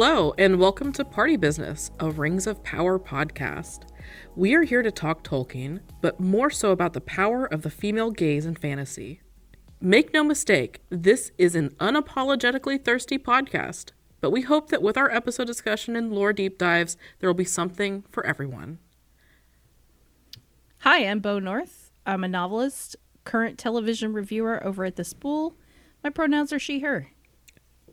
Hello, and welcome to Party Business, a Rings of Power podcast. We are here to talk Tolkien, but more so about the power of the female gaze in fantasy. Make no mistake, this is an unapologetically thirsty podcast, but we hope that with our episode discussion and lore deep dives, there will be something for everyone. Hi, I'm Bo North. I'm a novelist, current television reviewer over at The Spool. My pronouns are she, her.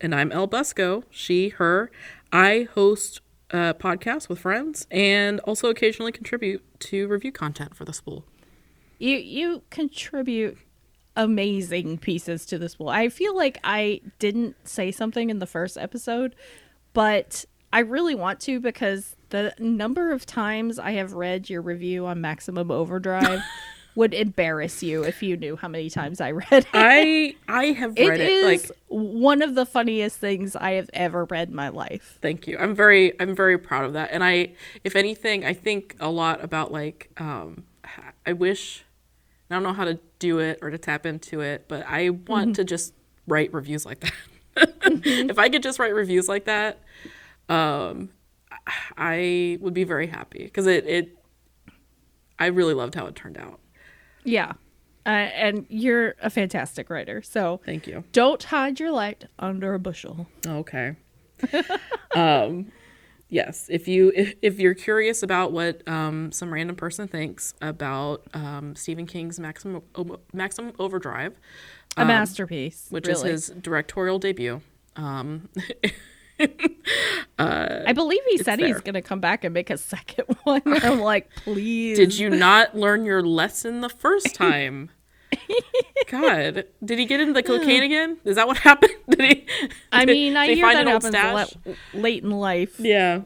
And I'm El Busco, she, her. I host a podcast with friends and also occasionally contribute to review content for The Spool. You you contribute amazing pieces to the spool. I feel like I didn't say something in the first episode, but I really want to because the number of times I have read your review on Maximum Overdrive would embarrass you if you knew how many times I read it. I I have read it, it is like one of the funniest things I have ever read in my life. Thank you. I'm very I'm very proud of that. And I if anything, I think a lot about like um I wish I don't know how to do it or to tap into it, but I want to just write reviews like that. If I could just write reviews like that, um I would be very happy because it it I really loved how it turned out. Yeah. Uh, and you're a fantastic writer. So Thank you. don't hide your light under a bushel. Okay. um, yes, if you if, if you're curious about what um, some random person thinks about um, Stephen King's Maximum O- Maximum Overdrive, A masterpiece. which really. is his directorial debut, um, I believe he said he's going to come back and make a second one. I'm like, please. did you not learn your lesson the first time? God, did he get into the cocaine again? Is that what happened? Did he? I mean, I hear find that happens lot late in life. Yeah,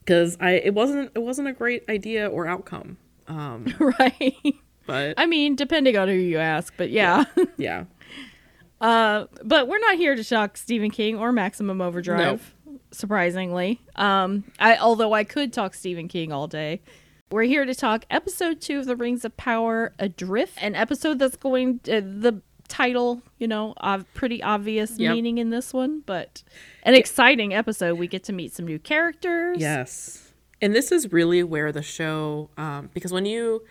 because I it wasn't it wasn't a great idea or outcome. Um, right. but I mean, depending on who you ask, but yeah. yeah, Uh, but we're not here to talk Stephen King or Maximum Overdrive, surprisingly. Um, I although I could talk Stephen King all day. We're here to talk episode two of The Rings of Power, Adrift, an episode that's going uh, the title, you know, of pretty obvious Yep. meaning in this one, but an exciting episode. We get to meet some new characters. yes. And this is really where the show, um, because when you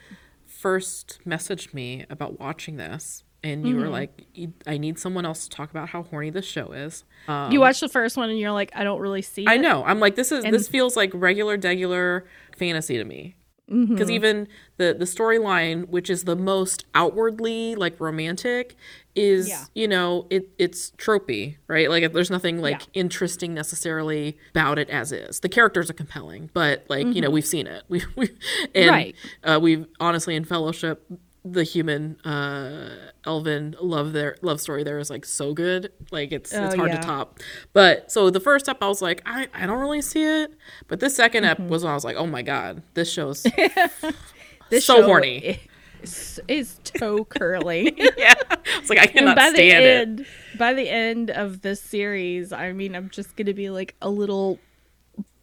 first messaged me about watching this, and you were Mm-hmm. like, "I need someone else to talk about how horny this show is." Um, You watch the first one and you're like, I don't really see. I it. know. I'm like, this is And- this feels like regular, degular fantasy to me. Mm-hmm. Because even the the storyline, which is the most outwardly like romantic, is Yeah. you know it it's tropey, right? Like there's nothing like Yeah. interesting necessarily about it as is. The characters are compelling, but like you know we've seen it. We we and Mm-hmm. Right. uh, we've honestly in Fellowship the human uh elven love their love story there is like so good like it's it's Oh, hard yeah. to top but so the first step i was like i i don't really see it but this 2nd ep was when i was like oh my god this show's This so show horny. Is, is toe curling. yeah it's like i cannot by the stand it end, by the end of this series, I mean, I'm just gonna be like a little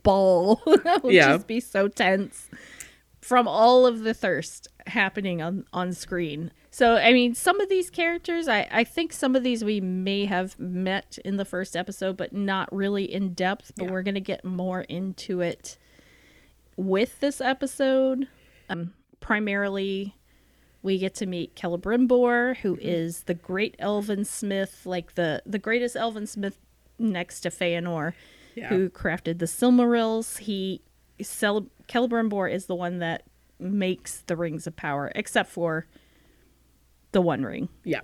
ball. I'll Yeah. just be so tense from all of the thirst happening on on screen. So, I mean, some of these characters, I I think some of these we may have met in the first episode, but not really in depth. But Yeah. we're gonna get more into it with this episode. Um, primarily we get to meet Celebrimbor, who Mm-hmm. is the great elven smith, like the the greatest elven smith next to Feanor, Yeah. who crafted the Silmarils. He Cel- Celebrimbor is the one that makes the rings of power, except for the One Ring. yeah.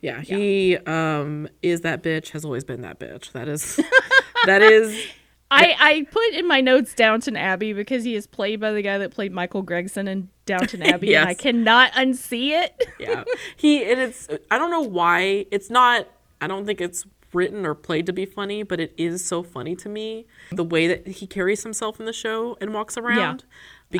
Yeah he um is that bitch has always been that bitch. That is that is I, I put in my notes Downton Abbey because he is played by the guy that played Michael Gregson in Downton Abbey, and I cannot unsee it. yeah. He and it's i don't know why it's not i don't think it's written or played to be funny but it is so funny to me the way that he carries himself in the show and walks around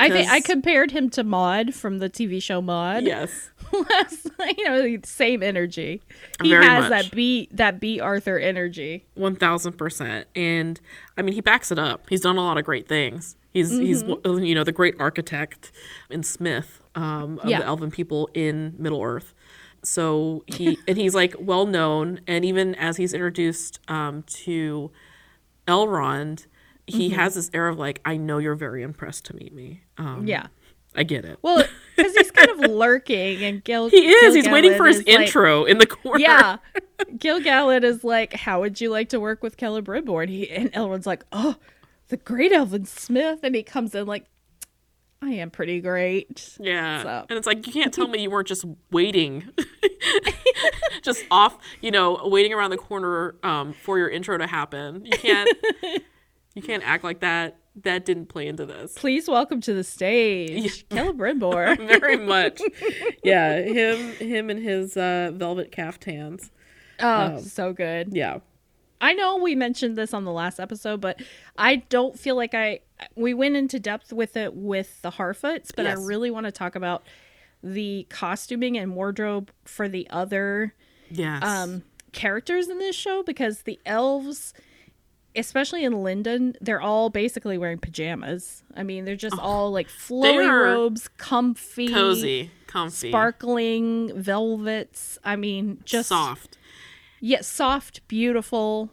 I think I compared him to Maude from the TV show Maude. yes you know, the same energy. He Very has much. that B that Bea Arthur energy. One thousand percent, and I mean he backs it up. He's done a lot of great things. He's he's Mm-hmm. you know the great architect and smith um, of Yeah. the Elven people in Middle Earth. So he and he's like well known, and even as he's introduced um, to Elrond, he Mm-hmm. has this air of like, I know you're very impressed to meet me. Um, Yeah. I get it. Well, because he's kind of lurking, and Gil. he is. Gil He's waiting for his is like- intro in the corner. Yeah. Gil Galad is like, How would you like to work with Celebrimbor? And, he, and Elrond's like, Oh, the great Elven Smith. And he comes in like, I am pretty great. Yeah. So- And it's like, you can't tell me you weren't just waiting, just off, you know, waiting around the corner um, for your intro to happen. You can't, you can't act like that. That didn't play into this. Please welcome to the stage, Caleb Celebrimbor. Very much. Yeah. Him, him and his uh, velvet caftans. Oh, so good. Yeah. I know we mentioned this on the last episode, but I don't feel like I we went into depth with it with the Harfoots, but Yes. I really want to talk about the costuming and wardrobe for the other Yes. um characters in this show because the elves especially in Lindon, they're all basically wearing pajamas. I mean, they're just all like flowy robes, comfy, cozy, comfy, sparkling velvets. I mean, just soft. yeah, soft, beautiful.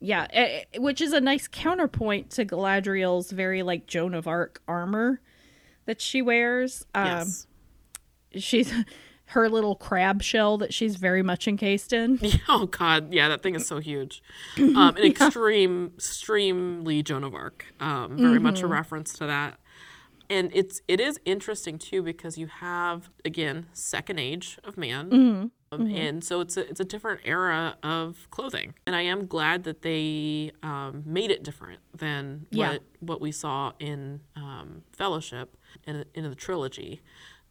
Yeah, eh, eh, which is a nice counterpoint to Galadriel's very like Joan of Arc armor that she wears. Um, Yes. she's her little crab shell that she's very much encased in. Oh God, yeah, that thing is so huge. Um, an extreme, extremely Joan of Arc. Um, very much Mm-hmm. a reference to that. And it's it is interesting too because you have again second age of man, Mm-hmm. Um, and so it's a it's a different era of clothing. And I am glad that they um, made it different than Yeah. what what we saw in um, Fellowship and in the trilogy,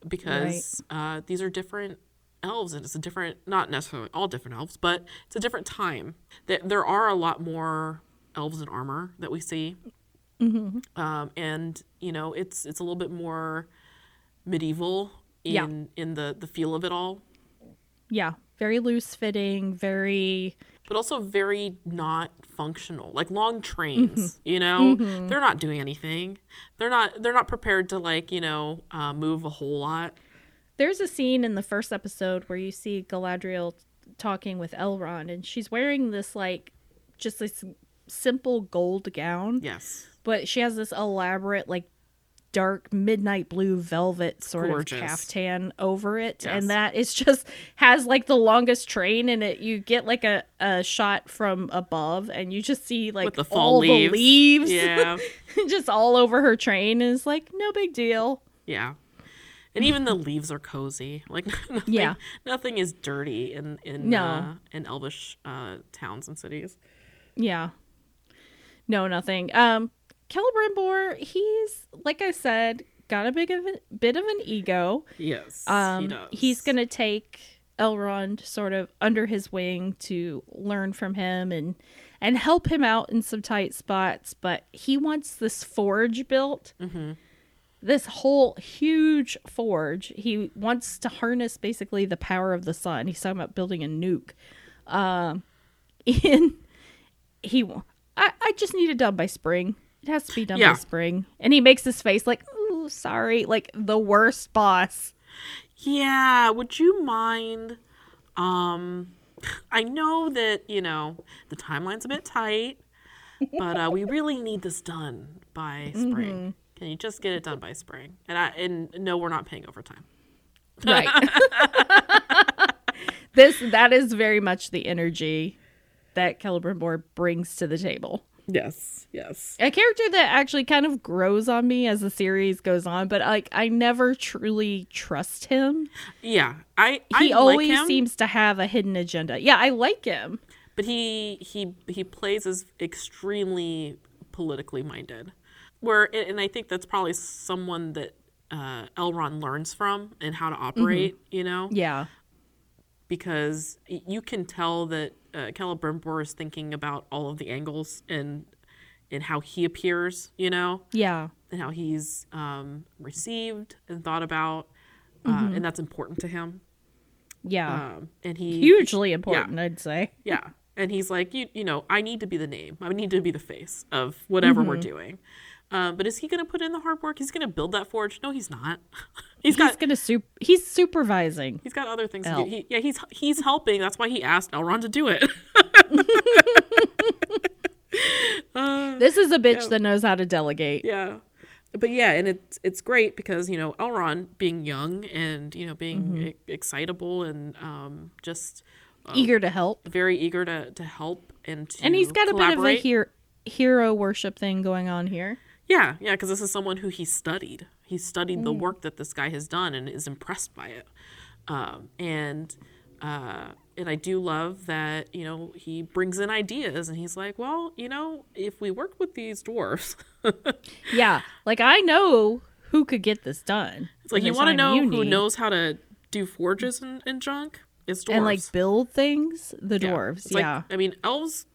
because uh, these are different elves and it's a different not necessarily all different elves but it's a different time. There, there are a lot more elves in armor that we see. Um, and you know it's it's a little bit more medieval in Yeah. in the the feel of it all. Yeah, very loose fitting, very but also very not functional like long trains you know? They're not doing anything. They're not they're not prepared to like you know uh, move a whole lot. There's a scene in the first episode where you see Galadriel talking with Elrond, and she's wearing this like just this simple gold gown, yes. But she has this elaborate like dark midnight blue velvet sort Gorgeous. of caftan over it, Yes. and that is just has like the longest train, and it you get like a, a shot from above, and you just see like with the fall all leaves the leaves, yeah just all over her train, and it's like no big deal. Yeah. And even the leaves are cozy. Like nothing, Yeah. nothing is dirty in in No. uh, in elvish uh, towns and cities. Yeah. No, nothing. Um, Celebrimbor, he's like I said, got a big of a bit of an ego. Yes, Um, he does. he's gonna take Elrond sort of under his wing to learn from him and and help him out in some tight spots. But he wants this forge built. This whole huge forge. He wants to harness basically the power of the sun. He's talking about building a nuke. Um, and he, I, I just need it done by spring. It has to be done Yeah. by spring. And he makes his face like, ooh, sorry, like the worst boss. Yeah. Would you mind? Um, I know that you know the timeline's a bit tight, but uh, we really need this done by spring. Mm-hmm. Can you just get it done by spring? And I and no, we're not paying overtime. Right. this that is very much the energy that Celebrimbor brings to the table. Yes. Yes. A character that actually kind of grows on me as the series goes on, but like I never truly trust him. Yeah. I He I always like him. seems to have a hidden agenda. Yeah, I like him. but he he he plays as extremely politically minded where and i think that's probably someone that uh, elrond learns from and how to operate you know Yeah. because you can tell that uh, Celebrimbor is thinking about all of the angles and and how he appears you know Yeah. and how he's um, received and thought about uh, and that's important to him Yeah. um, and he Hugely important, I'd say. Yeah. And he's like, you, you know, I need to be the name. I need to be the face of whatever we're doing. Um, but is he going to put in the hard work? He's going to build that forge? No, he's not. he's He's got gonna sup- he's supervising. he's got other things to do. He, yeah, he's he's helping. That's why he asked Elrond to do it. uh, This is a bitch Yeah. that knows how to delegate. Yeah. But yeah, and it's it's great because you know Elrond being young and you know being Mm-hmm. e- excitable and um, just Eager to help. very eager to, to help and to And he's got a bit of a collaborate. hero worship thing going on here. Yeah, yeah, because this is someone who he studied. He studied Mm. the work that this guy has done and is impressed by it. Um, and uh, and I do love that you know he brings in ideas and he's like, well, you know, if we work with these dwarfs, Yeah. Like I know who could get this done. it's like you want to know who need. knows how to do forges and, and junk. It's dwarves. and like build things. The Yeah. dwarves. It's like- yeah. I mean, elves.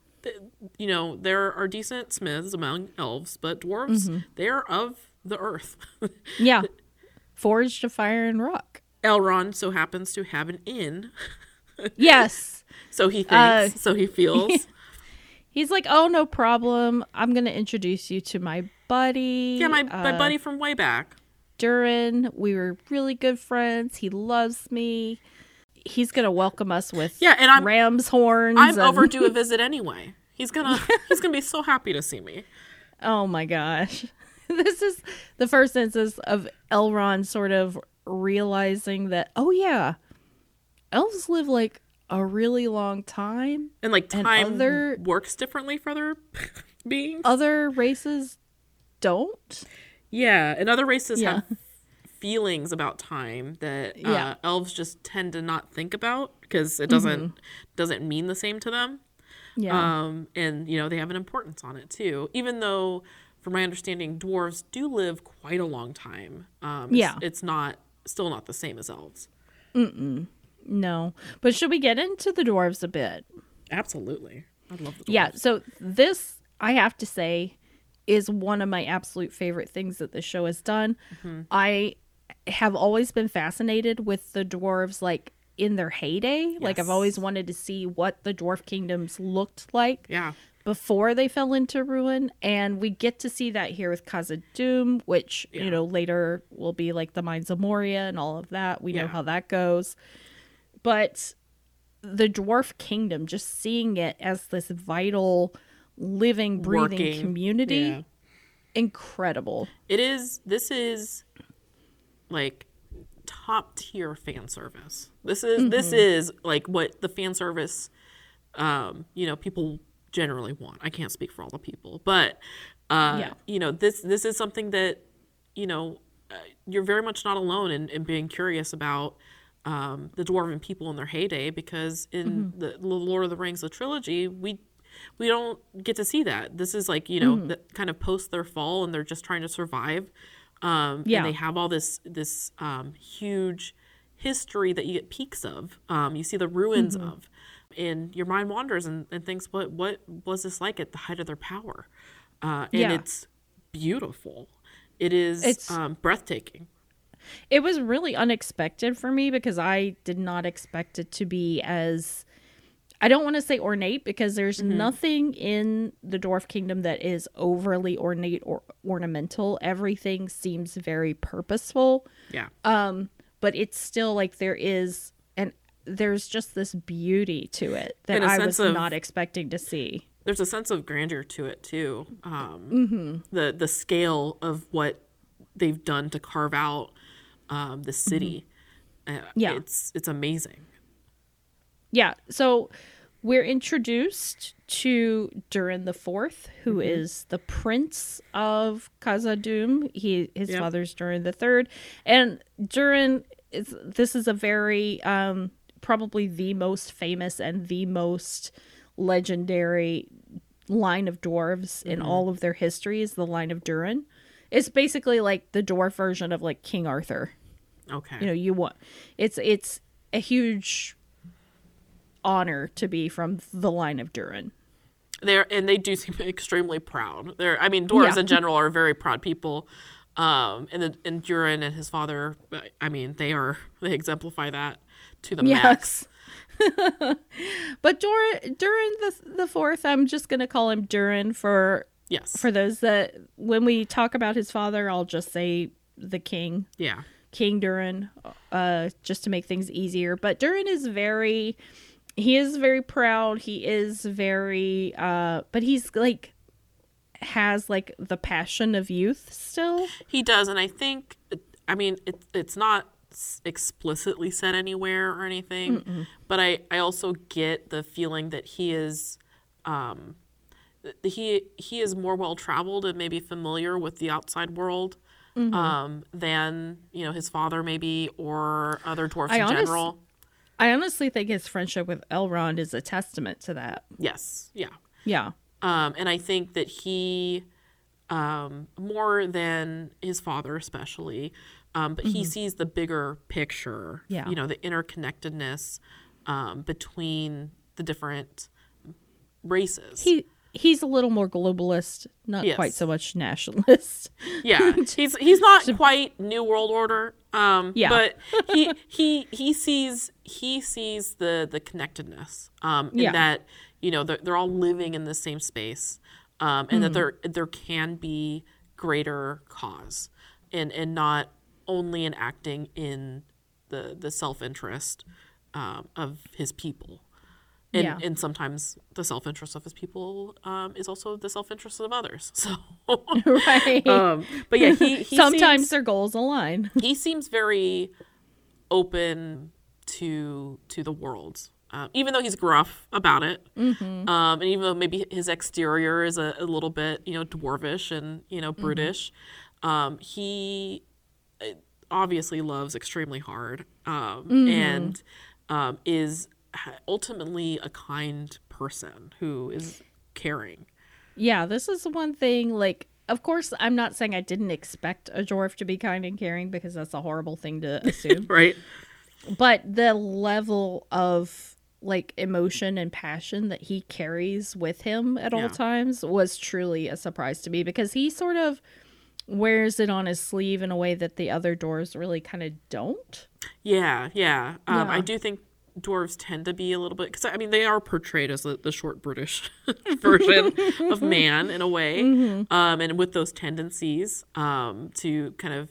You know, there are decent smiths among elves, but dwarves, Mm-hmm. they are of the earth. yeah. Forged of fire and rock. Elrond so happens to have an inn Yes. So he thinks, Uh, so he feels. He's like, oh, no problem. I'm going to introduce you to my buddy. yeah, my, my uh, buddy from way back. Durin. We were really good friends. He loves me. He's going to welcome us with Yeah, and I'm ram's horns. I'm and- overdue a visit anyway. He's gonna he's gonna be so happy to see me. Oh my gosh. This is the first instance of Elrond sort of realizing that, oh yeah, elves live like a really long time. And like And time other- works differently for other beings. Other races don't. yeah, and other races Yeah. have feelings about time that uh, Yeah. elves just tend to not think about because it doesn't doesn't mean the same to them. Yeah. Um, and you know they have an importance on it too. Even though, from my understanding, dwarves do live quite a long time. Um, it's, Yeah. it's not still not the same as elves. no. But should we get into the dwarves a bit? Absolutely, I love the dwarves. Yeah. So this, I have to say, is one of my absolute favorite things that the show has done. I have always been fascinated with the dwarves, like in their heyday. Like I've always wanted to see what the dwarf kingdoms looked like yeah, before they fell into ruin, and we get to see that here with Khazad Doom, which Yeah. you know later will be like the Mines of Moria and all of that. We know how that goes, but the dwarf kingdom, just seeing it as this vital, living, breathing Working. community, Yeah. incredible. It is. This is like top tier fan service. This is this Mm-hmm. is like what the fan service, um, you know, people generally want. I can't speak for all the people, but uh, Yeah. you know, this this is something that you know uh, you're very much not alone in, in being curious about. Um, the dwarven people in their heyday, because in Mm-hmm. the, the Lord of the Rings, the trilogy, we we don't get to see that. This is like you know Mm-hmm. the, kind of post their fall, and they're just trying to survive. Um, Yeah. and they have all this this um, huge history that you get peaks of. Um, you see the ruins Mm-hmm. of, and your mind wanders and, and thinks, what what was this like at the height of their power? Uh, and Yeah. it's beautiful. It is It's- um, breathtaking. It was really unexpected for me because I did not expect it to be as I don't want to say ornate because there's Mm-hmm. nothing in the dwarf kingdom that is overly ornate or ornamental. Everything seems very purposeful, Yeah, um, but it's still like there is and there's just this beauty to it that I was of- not expecting to see. there's a sense of grandeur to it too. Um, Mm-hmm. The the scale of what they've done to carve out um, the city. Uh, Mm-hmm. Yeah. it's it's amazing. Yeah, so we're introduced to Durin the Fourth, who is the prince of Khazad-dûm. He his Yep. father's Durin the Third, and Durin is this is a very um, probably the most famous and the most legendary line of dwarves in all of their history is the line of Durin. It's basically like the dwarf version of like King Arthur Okay. you know you want it's it's a huge honor to be from the line of Durin. They're and they do seem extremely proud. They're I mean dwarves Yeah. in general are very proud people. Um, and the, and Durin and his father, I mean, they are they exemplify that to the max. but Durin Durin the the fourth, I'm just gonna call him Durin for Yes. for those that when we talk about his father, I'll just say the king. yeah. King Durin, uh, just to make things easier. But Durin is very, he is very proud. He is very, uh, but he's like, has like the passion of youth still. He does, and I think, I mean, it, it's not explicitly said anywhere or anything, but I, I also get the feeling that he is, um, he he is more well traveled and maybe familiar with the outside world. Um, than you know his father maybe or other dwarfs I in honest- general. I honestly think his friendship with Elrond is a testament to that. Yes, yeah. Yeah. Um, and I think that he, um, more than his father, especially, um, but he sees the bigger picture. Mm-hmm. Yeah. You know, the interconnectedness um, between the different races. He he's a little more globalist, not quite so much nationalist. yeah, he's he's not quite New World Order. Um, Yeah. but he he he sees he sees the the connectedness. Um, in Yeah. that you know they're, they're all living in the same space, um, and that there there can be greater cause, and and not only enacting in the the self interest um, of his people. And, Yeah. and sometimes the self interest of his people um, is also the self interest of others. So, right. um, but yeah, he, he Sometimes seems, their goals align. he seems very open to to the world, um, even though he's gruff about it, um, and even though maybe his exterior is a, a little bit you know dwarvish and you know brutish, um, he uh, obviously loves extremely hard um, and um, is ultimately a kind person who is caring. Yeah, this is one thing like of course I'm not saying I didn't expect a dwarf to be kind and caring because that's a horrible thing to assume. Right. but the level of like emotion and passion that he carries with him at Yeah. all times was truly a surprise to me because he sort of wears it on his sleeve in a way that the other doors really kind of don't. Yeah, yeah. Um, I do think dwarves tend to be a little bit because I mean they are portrayed as the, the short British version of man in a way, um, and with those tendencies um, to kind of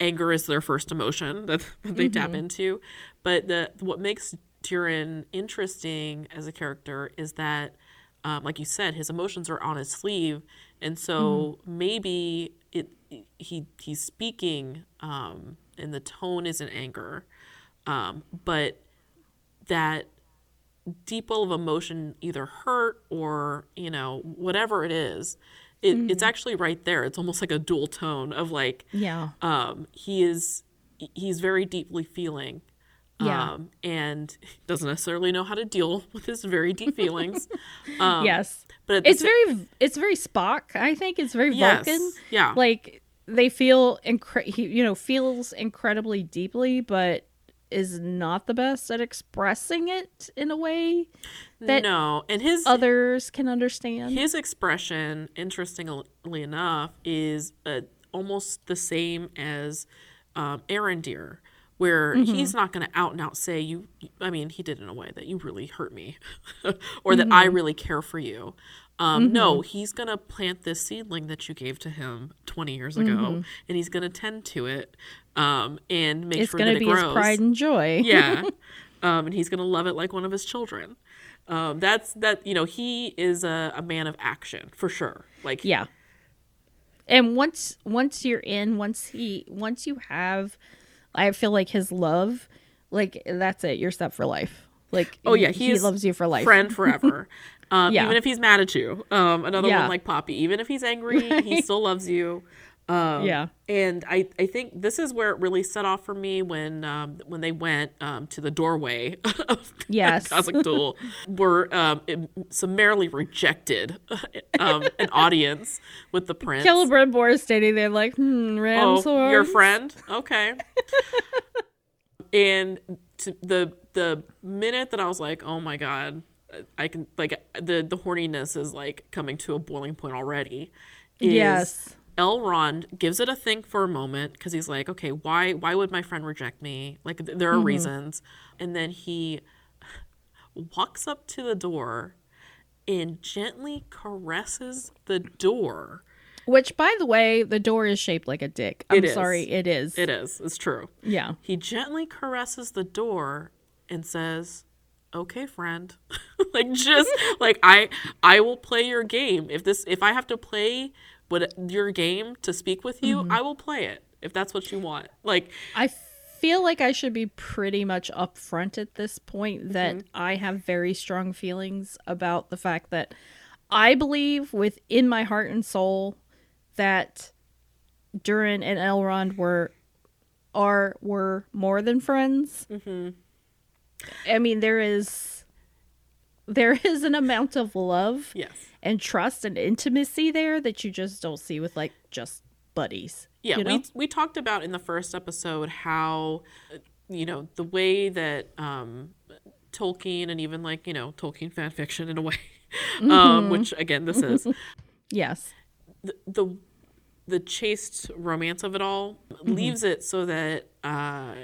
anger is their first emotion that, that they tap into. But the what makes Durin interesting as a character is that, um, like you said, his emotions are on his sleeve, and so maybe it he he's speaking, um, and the tone is in anger, um, but that deep well of emotion either hurt or you know whatever it is it, it's actually right there it's almost like a dual tone of like Yeah. um he is he's very deeply feeling Yeah. um and doesn't necessarily know how to deal with his very deep feelings um yes. but It's very it's very Spock, I think. It's very yes Vulcan. yeah Like they feel incre- he, you know, feels incredibly deeply but is not the best at expressing it in a way that no and his others can understand. his expression interestingly enough is uh, almost the same as um, Arondir where he's not going to out and out say you i mean he did in a way that you really hurt me or that i really care for you um, no he's going to plant this seedling that you gave to him 20 years ago and he's going to tend to it um, and make it's sure going that to it be grows his pride and joy. yeah um, and he's gonna love it like one of his children um, that's that you know he is a, a man of action for sure like Yeah. And once once you're in, once he once you have I feel like his love, like that's it, you're set for life. Like oh yeah he, he's loves you for life. friend forever um, Yeah. even if he's mad at you um, another Yeah. one like poppy even if he's angry he still loves you um, Yeah. and I, I think this is where it really set off for me when um, when they went um, to the doorway of Yes. Khazad-dûm, were um, summarily rejected um, an audience with the prince. Celebrimbor is standing there like, hmm, Oh, your friend? Okay. and to the the minute that I was like, "Oh my god, I can like the the horniness is like coming to a boiling point already." is Yes. Elrond gives it a think for a moment because he's like, "Okay, why why would my friend reject me? Like th- there are mm-hmm. reasons." And then he walks up to the door and gently caresses the door. Which by the way, the door is shaped like a dick. I'm It sorry, it is. It is. It's true. yeah. He gently caresses the door and says, okay, friend. like just like I I will play your game. If this if I have to play what your game to speak with you, Mm-hmm. I will play it if that's what you want. Like I feel like I should be pretty much upfront at this point that Mm-hmm. I have very strong feelings about the fact that I believe within my heart and soul that Durin and Elrond were are were more than friends. Mm-hmm. I mean, there is there is an amount of love yes. and trust and intimacy there that you just don't see with like just buddies. Yeah, you know? we we talked about in the first episode how you know the way that um, Tolkien and even like you know Tolkien fan fiction in a way, Mm-hmm. um, which again this is yes. the, the the chaste romance of it all Mm-hmm. leaves it so that uh,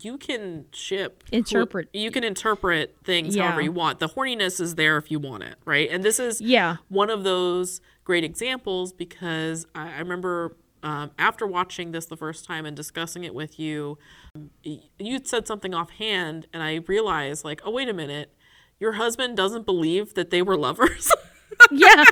you can ship Interpret. you can interpret things however you want. The horniness is there if you want it, right? And this is Yeah. one of those great examples because I, I remember um, after watching this the first time and discussing it with you, you'd said something offhand, and I realized, like, oh, wait a minute, your husband doesn't believe that they were lovers. Yeah.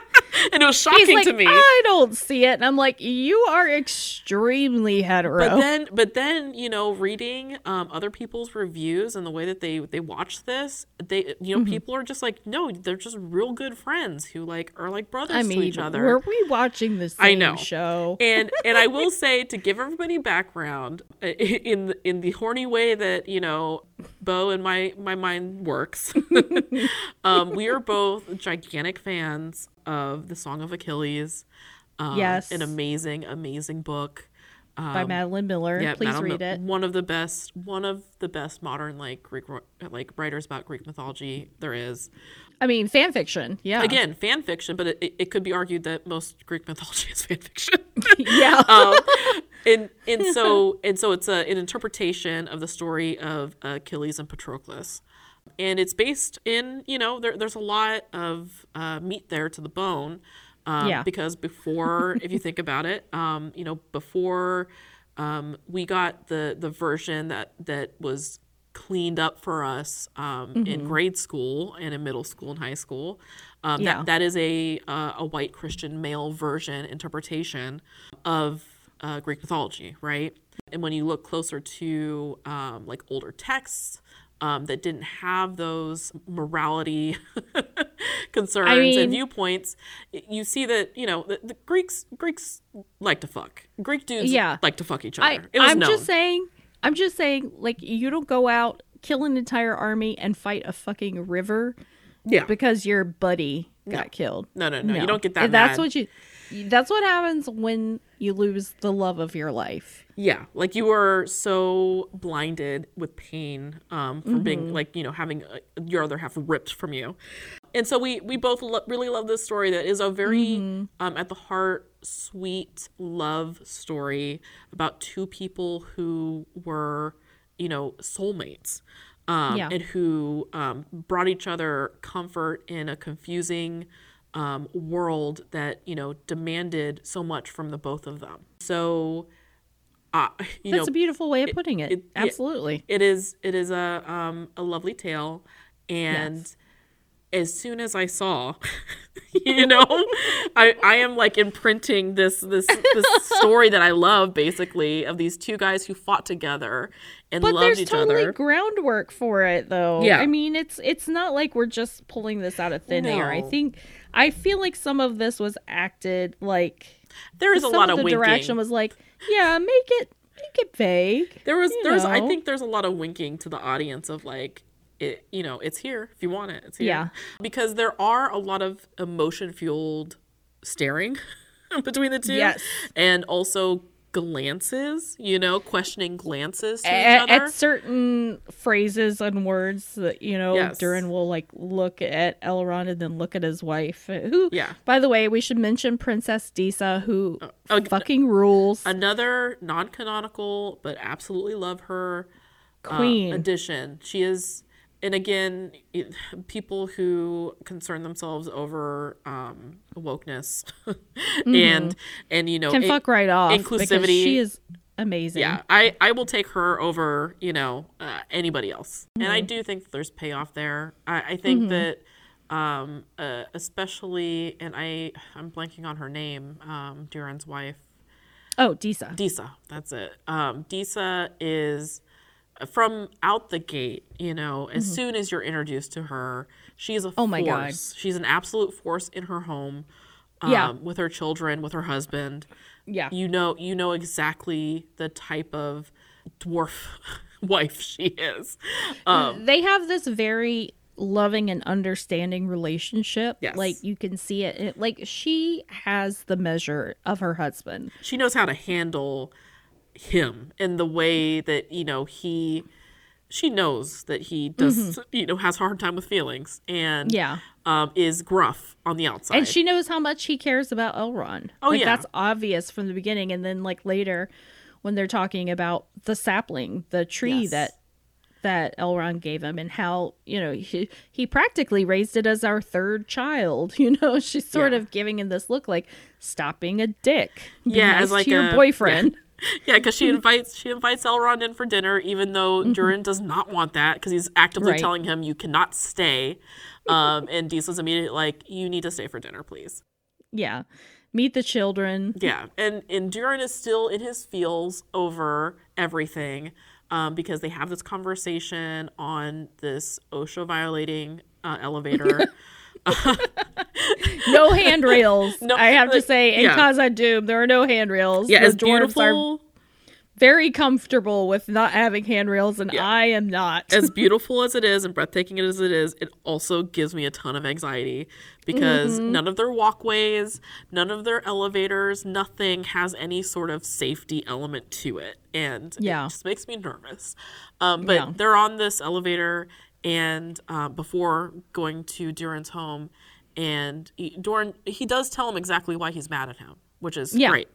and it was shocking like, to me. I don't see it. And I'm like, you are extremely hetero. but then but then you know reading um, other people's reviews and the way that they they watch this they you know Mm-hmm. people are just like no they're just real good friends who like are like brothers I to each other were we watching the same I know. show? and and I will say to give everybody background in the- in the horny way that you know Bo and my my mind works. um, we are both gigantic fans of the Song of Achilles. Um, Yes. an amazing amazing book. by Madeline Miller. Yeah, Please Madeline read it. One of the best, one of the best modern like Greek like writers about Greek mythology there is. I mean, fan fiction. Yeah. Again, fan fiction, but it, it, it could be argued that most Greek mythology is fan fiction. yeah. um, and and so and so it's a, an interpretation of the story of Achilles and Patroclus, and it's based in you know there, there's a lot of uh, meat there to the bone, um, Yeah. because before if you think about it, um, you know before um, we got the the version that that was cleaned up for us um, Mm-hmm. in grade school and in middle school and high school. Um, Yeah. that, that is a uh, a white Christian male version interpretation of uh, Greek mythology, right? And when you look closer to um, like older texts um, that didn't have those morality concerns I mean- and viewpoints, you see that you know the, the Greeks Greeks like to fuck. Greek dudes Yeah. like to fuck each other. I, it was I'm known. just saying. I'm just saying. Like, you don't go out kill an entire army and fight a fucking river yeah. because your buddy got killed. No, no, no, You don't get that. That's what you. That's what happens when you lose the love of your life. Yeah, like you were so blinded with pain um, from Mm-hmm. being like you know having uh, your other half ripped from you, and so we we both lo- really love this story that is a very Mm-hmm. um, at the heart sweet love story about two people who were you know soulmates. Um, Yeah. and who um, brought each other comfort in a confusing um, world that you know demanded so much from the both of them. So, uh, you That's know, a beautiful way of putting it. it-. Absolutely. it is it is a um a lovely tale and Yes. as soon as i saw you know i i am like imprinting this this this story that i love basically of these two guys who fought together and But loved there's each totally other groundwork for it, though. Yeah. I mean, it's it's not like we're just pulling this out of thin air. I think I feel like some of this was acted like there is a lot of of the direction was like, yeah, make it make it vague. there was you there's i think there's a lot of winking to the audience of like it you know it's here if you want it it's here Yeah. because there are a lot of emotion fueled staring between the two Yes. and also glances you know questioning glances to each At, other at certain phrases and words that you know, Yes. Durin will like look at Elrond and then look at his wife. Who, Yeah. By the way, we should mention Princess Disa, who oh, fucking rules. another non-canonical but absolutely love her uh, Queen. addition she is and again people who concern themselves over um wokeness and and you know Mm-hmm. Can in- fuck right off. inclusivity She is amazing. Yeah, I, I will take her over, you know, uh, anybody else. And I do think there's payoff there. I, I think that, um, uh, especially, and I, I'm blanking on her name, um, Durin's wife, Oh, Disa. Disa. That's it. Um, Disa is from out the gate. You know, as soon as you're introduced to her, she's a Mm-hmm. Oh my God. force. She's an absolute force in her home. Um, Yeah. with her children, with her husband. yeah. You know, you know exactly the type of dwarf wife she is. Um, they have this very loving and understanding relationship. Yes. Like you can see it. it. Like she has the measure of her husband. she knows how to handle him in the way that you know he she knows that he does you know has a hard time with feelings and Mm-hmm. Yeah. um is gruff on the outside And she knows how much he cares about Elrond. Oh, like, yeah. That's obvious from the beginning. And then, like, later when they're talking about the sapling, the tree Yes. that that Elrond gave him and how, you know, he, he practically raised it as our third child. You know, she's sort Yeah. of giving him this look like stop being a dick. Be Yeah, nice as like to your a- boyfriend. yeah because she invites she invites elrond in for dinner even though durin does not want that because he's actively. Right. telling him you cannot stay um and Disa's immediately like you need to stay for dinner please Yeah. Meet the children. Yeah, and and Durin is still in his feels over everything, um, because they have this conversation on this OSHA violating uh, elevator. No handrails. No, I have to say, in yeah. Khazad-dûm, there are no handrails. yeah, the it's beautiful. very comfortable with not having handrails, and Yeah. I am not. As beautiful as it is and breathtaking as it is, it also gives me a ton of anxiety because Mm-hmm. none of their walkways, none of their elevators, nothing has any sort of safety element to it, and Yeah. it just makes me nervous. Um, but Yeah. they're on this elevator, and uh, before going to Durin's home, and he, Durin he does tell him exactly why he's mad at him, which is Yeah. great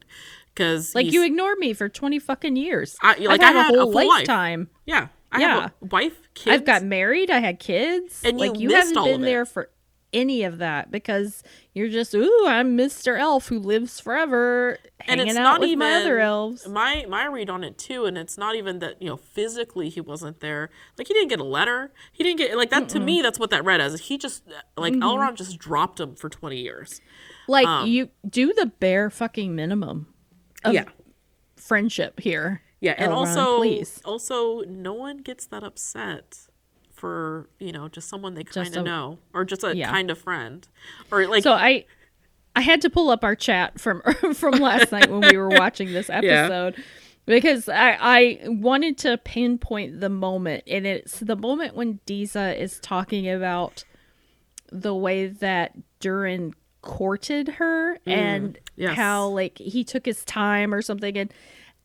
because like you ignored me for twenty fucking years. I- like, I've had I had a a whole full life. lifetime. yeah. I Yeah. have a wife, kids. I've got married. I had kids. And you like you haven't been there for any of that because you're just ooh, I'm Mr. Elf who lives forever, and hanging it's out not with even my other elves. My my read on it too, and it's not even that you know physically he wasn't there. Like he didn't get a letter. He didn't get like that. To me, that's what that read as. He just like Mm-hmm. Elrond just dropped him for twenty years. Like um, you do the bare fucking minimum of yeah, friendship here. yeah, and Elrond, also please. also no one gets that upset for you know just someone they kind of know or just a Yeah. kind of friend or like So I I had to pull up our chat from from last night when we were watching this episode because I I wanted to pinpoint the moment and it's the moment when Disa is talking about the way that Durin courted her mm, and yes. how like he took his time or something and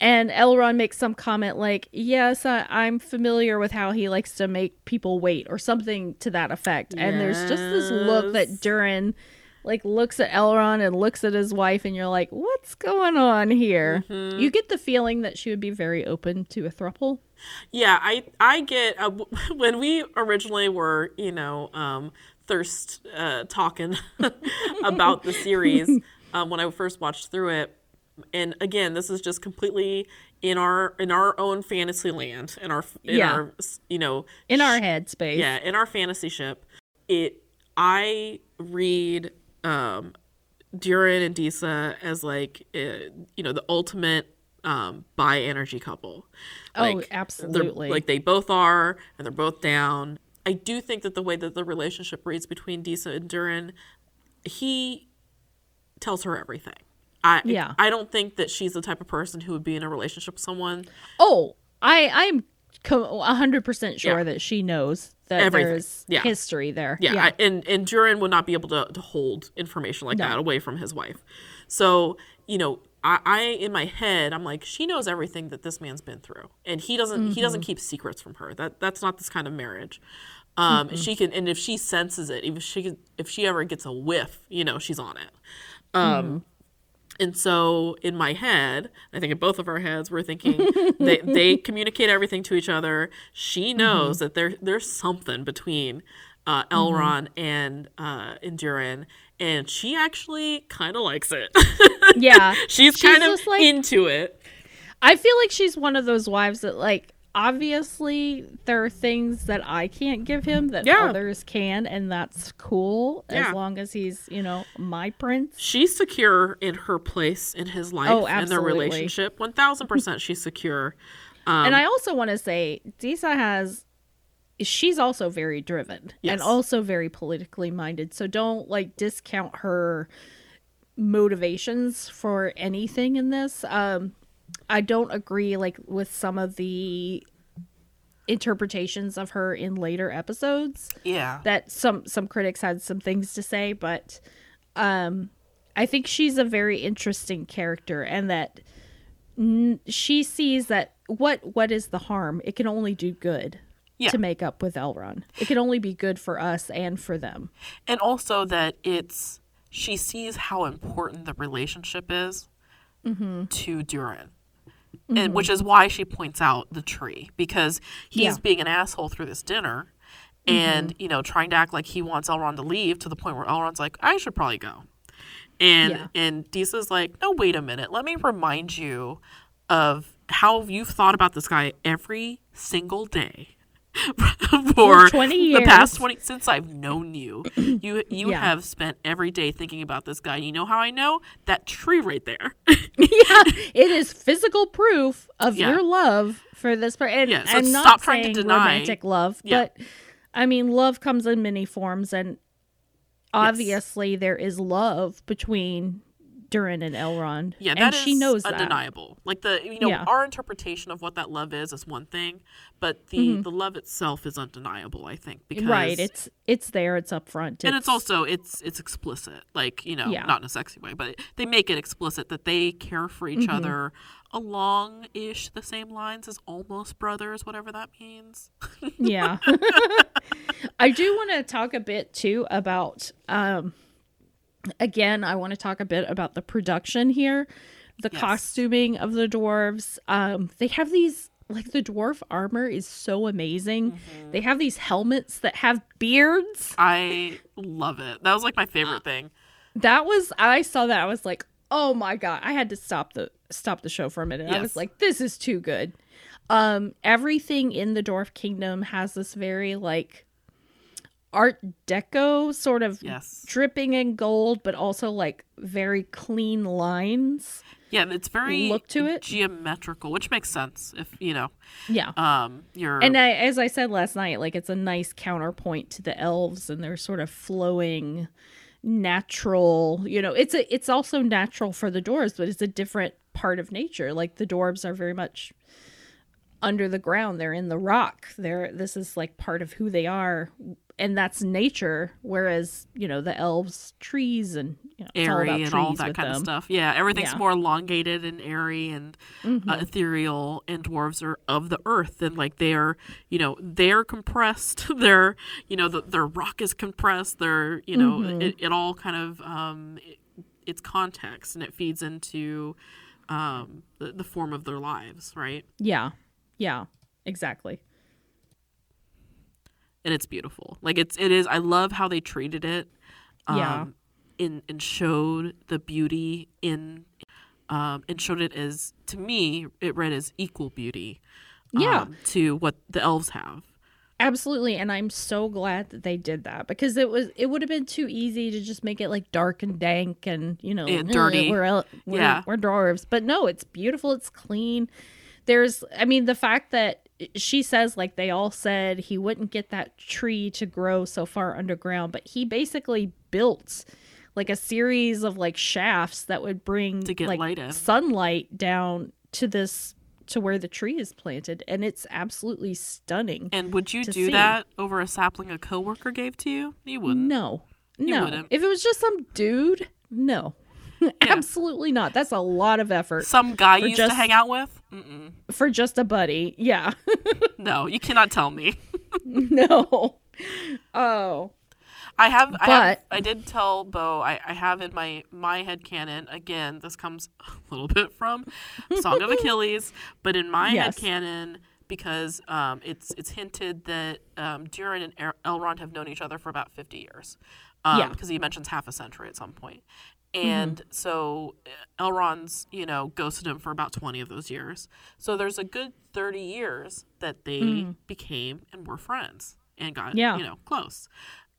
and Elrond makes some comment like, "Yes, I, I'm familiar with how he likes to make people wait," or something to that effect. And there's just this look that Durin like looks at Elrond and looks at his wife, and you're like, "What's going on here?" Mm-hmm. You get the feeling that she would be very open to a thruple. Yeah, I I get uh, when we originally were, you know, um, thirst uh, talking about the series um, when I first watched through it, and again, this is just completely in our in our own fantasy land, in our in Yeah. our you know In our head space, yeah in our fantasy ship. It I read um, Durin and Disa as like uh, you know the ultimate um, bi energy couple. Oh, Like, they're- absolutely. Like they both are, and they're both down. I do think that the way that the relationship reads between Disa and Durin, he tells her everything. I Yeah. I don't think that she's the type of person who would be in a relationship with someone. Oh, I I'm co- 100% sure Yeah. that she knows that Everything. there's Yeah. history there. Yeah, I, and and Durin would not be able to, to hold information like No. that away from his wife. So you know, I, I in my head, I'm like, she knows everything that this man's been through, and he doesn't. He doesn't keep secrets from her. That that's not this kind of marriage. Um, she can, and if she senses it, if she if she ever gets a whiff, you know, she's on it. Um, And so in my head, I think in both of our heads, we're thinking they, they communicate everything to each other. She knows that there there's something between uh, Elrond and uh, and and she actually kind of likes it. yeah. She's, kind of like into it. I feel like she's one of those wives that like obviously there are things that I can't give him that Yeah. others can and that's cool Yeah. as long as he's, you know, my prince. She's secure in her place in his life Oh, and their relationship. One thousand percent, she's secure. Um, and I also want to say Disa has she's also very driven Yes. and also very politically minded. So don't like discount her motivations for anything in this. Um I don't agree like with some of the interpretations of her in later episodes yeah, that some some critics had some things to say but um i think she's a very interesting character and that n- she sees that what what is the harm it can only do good Yeah. to make up with Elrond it can only be good for us and for them and also that it's she sees how important the relationship is Mm-hmm. to Durin. And which is why she points out the tree because he's Yeah. Mm-hmm. being an asshole through this dinner and you know trying to act like he wants Elrond to leave to the point where Elrond's like I should probably go. And Yeah. and Disa's like, "No, wait a minute. Let me remind you of how you've thought about this guy every single day." for 20 years. the past 20 since I've known you. You you Yeah. have spent every day thinking about this guy. You know how I know? That tree right there. yeah it is physical proof of Yeah. your love for this person and Yeah, so i'm stop not trying to deny- romantic love Yeah. but i mean love comes in many forms and obviously there is love between Durin and Elrond. Yeah, and that is she knows that. undeniable. Like the you know Yeah. our interpretation of what that love is is one thing, but the the love itself is undeniable. I think because Mm-hmm. Right, it's it's there, it's up front. and it's also it's it's explicit. Like you know, Yeah. not in a sexy way, but they make it explicit that they care for each Mm-hmm. other along ish the same lines as almost brothers, whatever that means. yeah. I do want to talk a bit too about um again, I want to talk a bit about the production here. The Yes. costuming of the dwarves. Um they have these like the dwarf armor is so amazing. Mm-hmm. They have these helmets that have beards. I love it. That was like my favorite thing. That was I saw that I was like, "Oh my god." I had to stop the stop the show for a minute. I was like, "This is too good." Um everything in the Dwarf Kingdom has this very like art deco sort of Yes. dripping in gold but also like very clean lines. Yeah, it's very look to it. geometrical, which makes sense if you know Yeah. um you're And I, as I said last night, like it's a nice counterpoint to the elves and they're sort of flowing, natural. You know, it's a it's also natural for the dwarves, but it's a different part of nature. Like the dwarves are very much under the ground; they're in the rock. They're this is like part of who they are, and that's nature. Whereas you know the elves, trees, and you know, it's all airy and all that kind of stuff. Yeah, everything's Yeah. Mm-hmm. more elongated and airy and uh, ethereal, and dwarves are of the earth, and like they're, you know, they're compressed. they're, you know, the, their rock is compressed. They're, you know, Mm-hmm. it, it all kind of, um, it, it's context and it feeds into um, the, the form of their lives, right? Yeah, yeah, exactly. And it's beautiful. Like it's it is. I love how they treated it. Um, Yeah. In and showed the beauty in, um, and showed it as to me it read as equal beauty. Yeah. um, to what the elves have. Absolutely, and I'm so glad that they did that because it was it would have been too easy to just make it like dark and dank and you know Yeah, "Eh, dirty. We're, we're Yeah. we're dwarves, but no, it's beautiful. It's clean. There's, I mean, the fact that she says like they all said he wouldn't get that tree to grow so far underground, but he basically built like a series of like shafts that would bring To get like light in. sunlight down to this to where the tree is planted and it's absolutely stunning And would you do see. that over a sapling a coworker gave to you? You wouldn't. No. You No. wouldn't. If it was just some dude, no. Absolutely not. That's a lot of effort Some guy you used just- to hang out with? Mm-mm. for just a buddy. Yeah. No, you cannot tell me. no. Oh. I have, I have, But- I did tell Bo, I, I have in my my head canon again. This comes a little bit from Song of Achilles, but in my Yes. head canon, because um, it's it's hinted that um, Durin and Elrond have known each other for about fifty years. Um, Yeah. because he mentions half a century at some point. And so uh, Elrond's, you know, ghosted him for about 20 of those years. So there's a good 30 years that they became and were friends and got, Yeah. you know, close.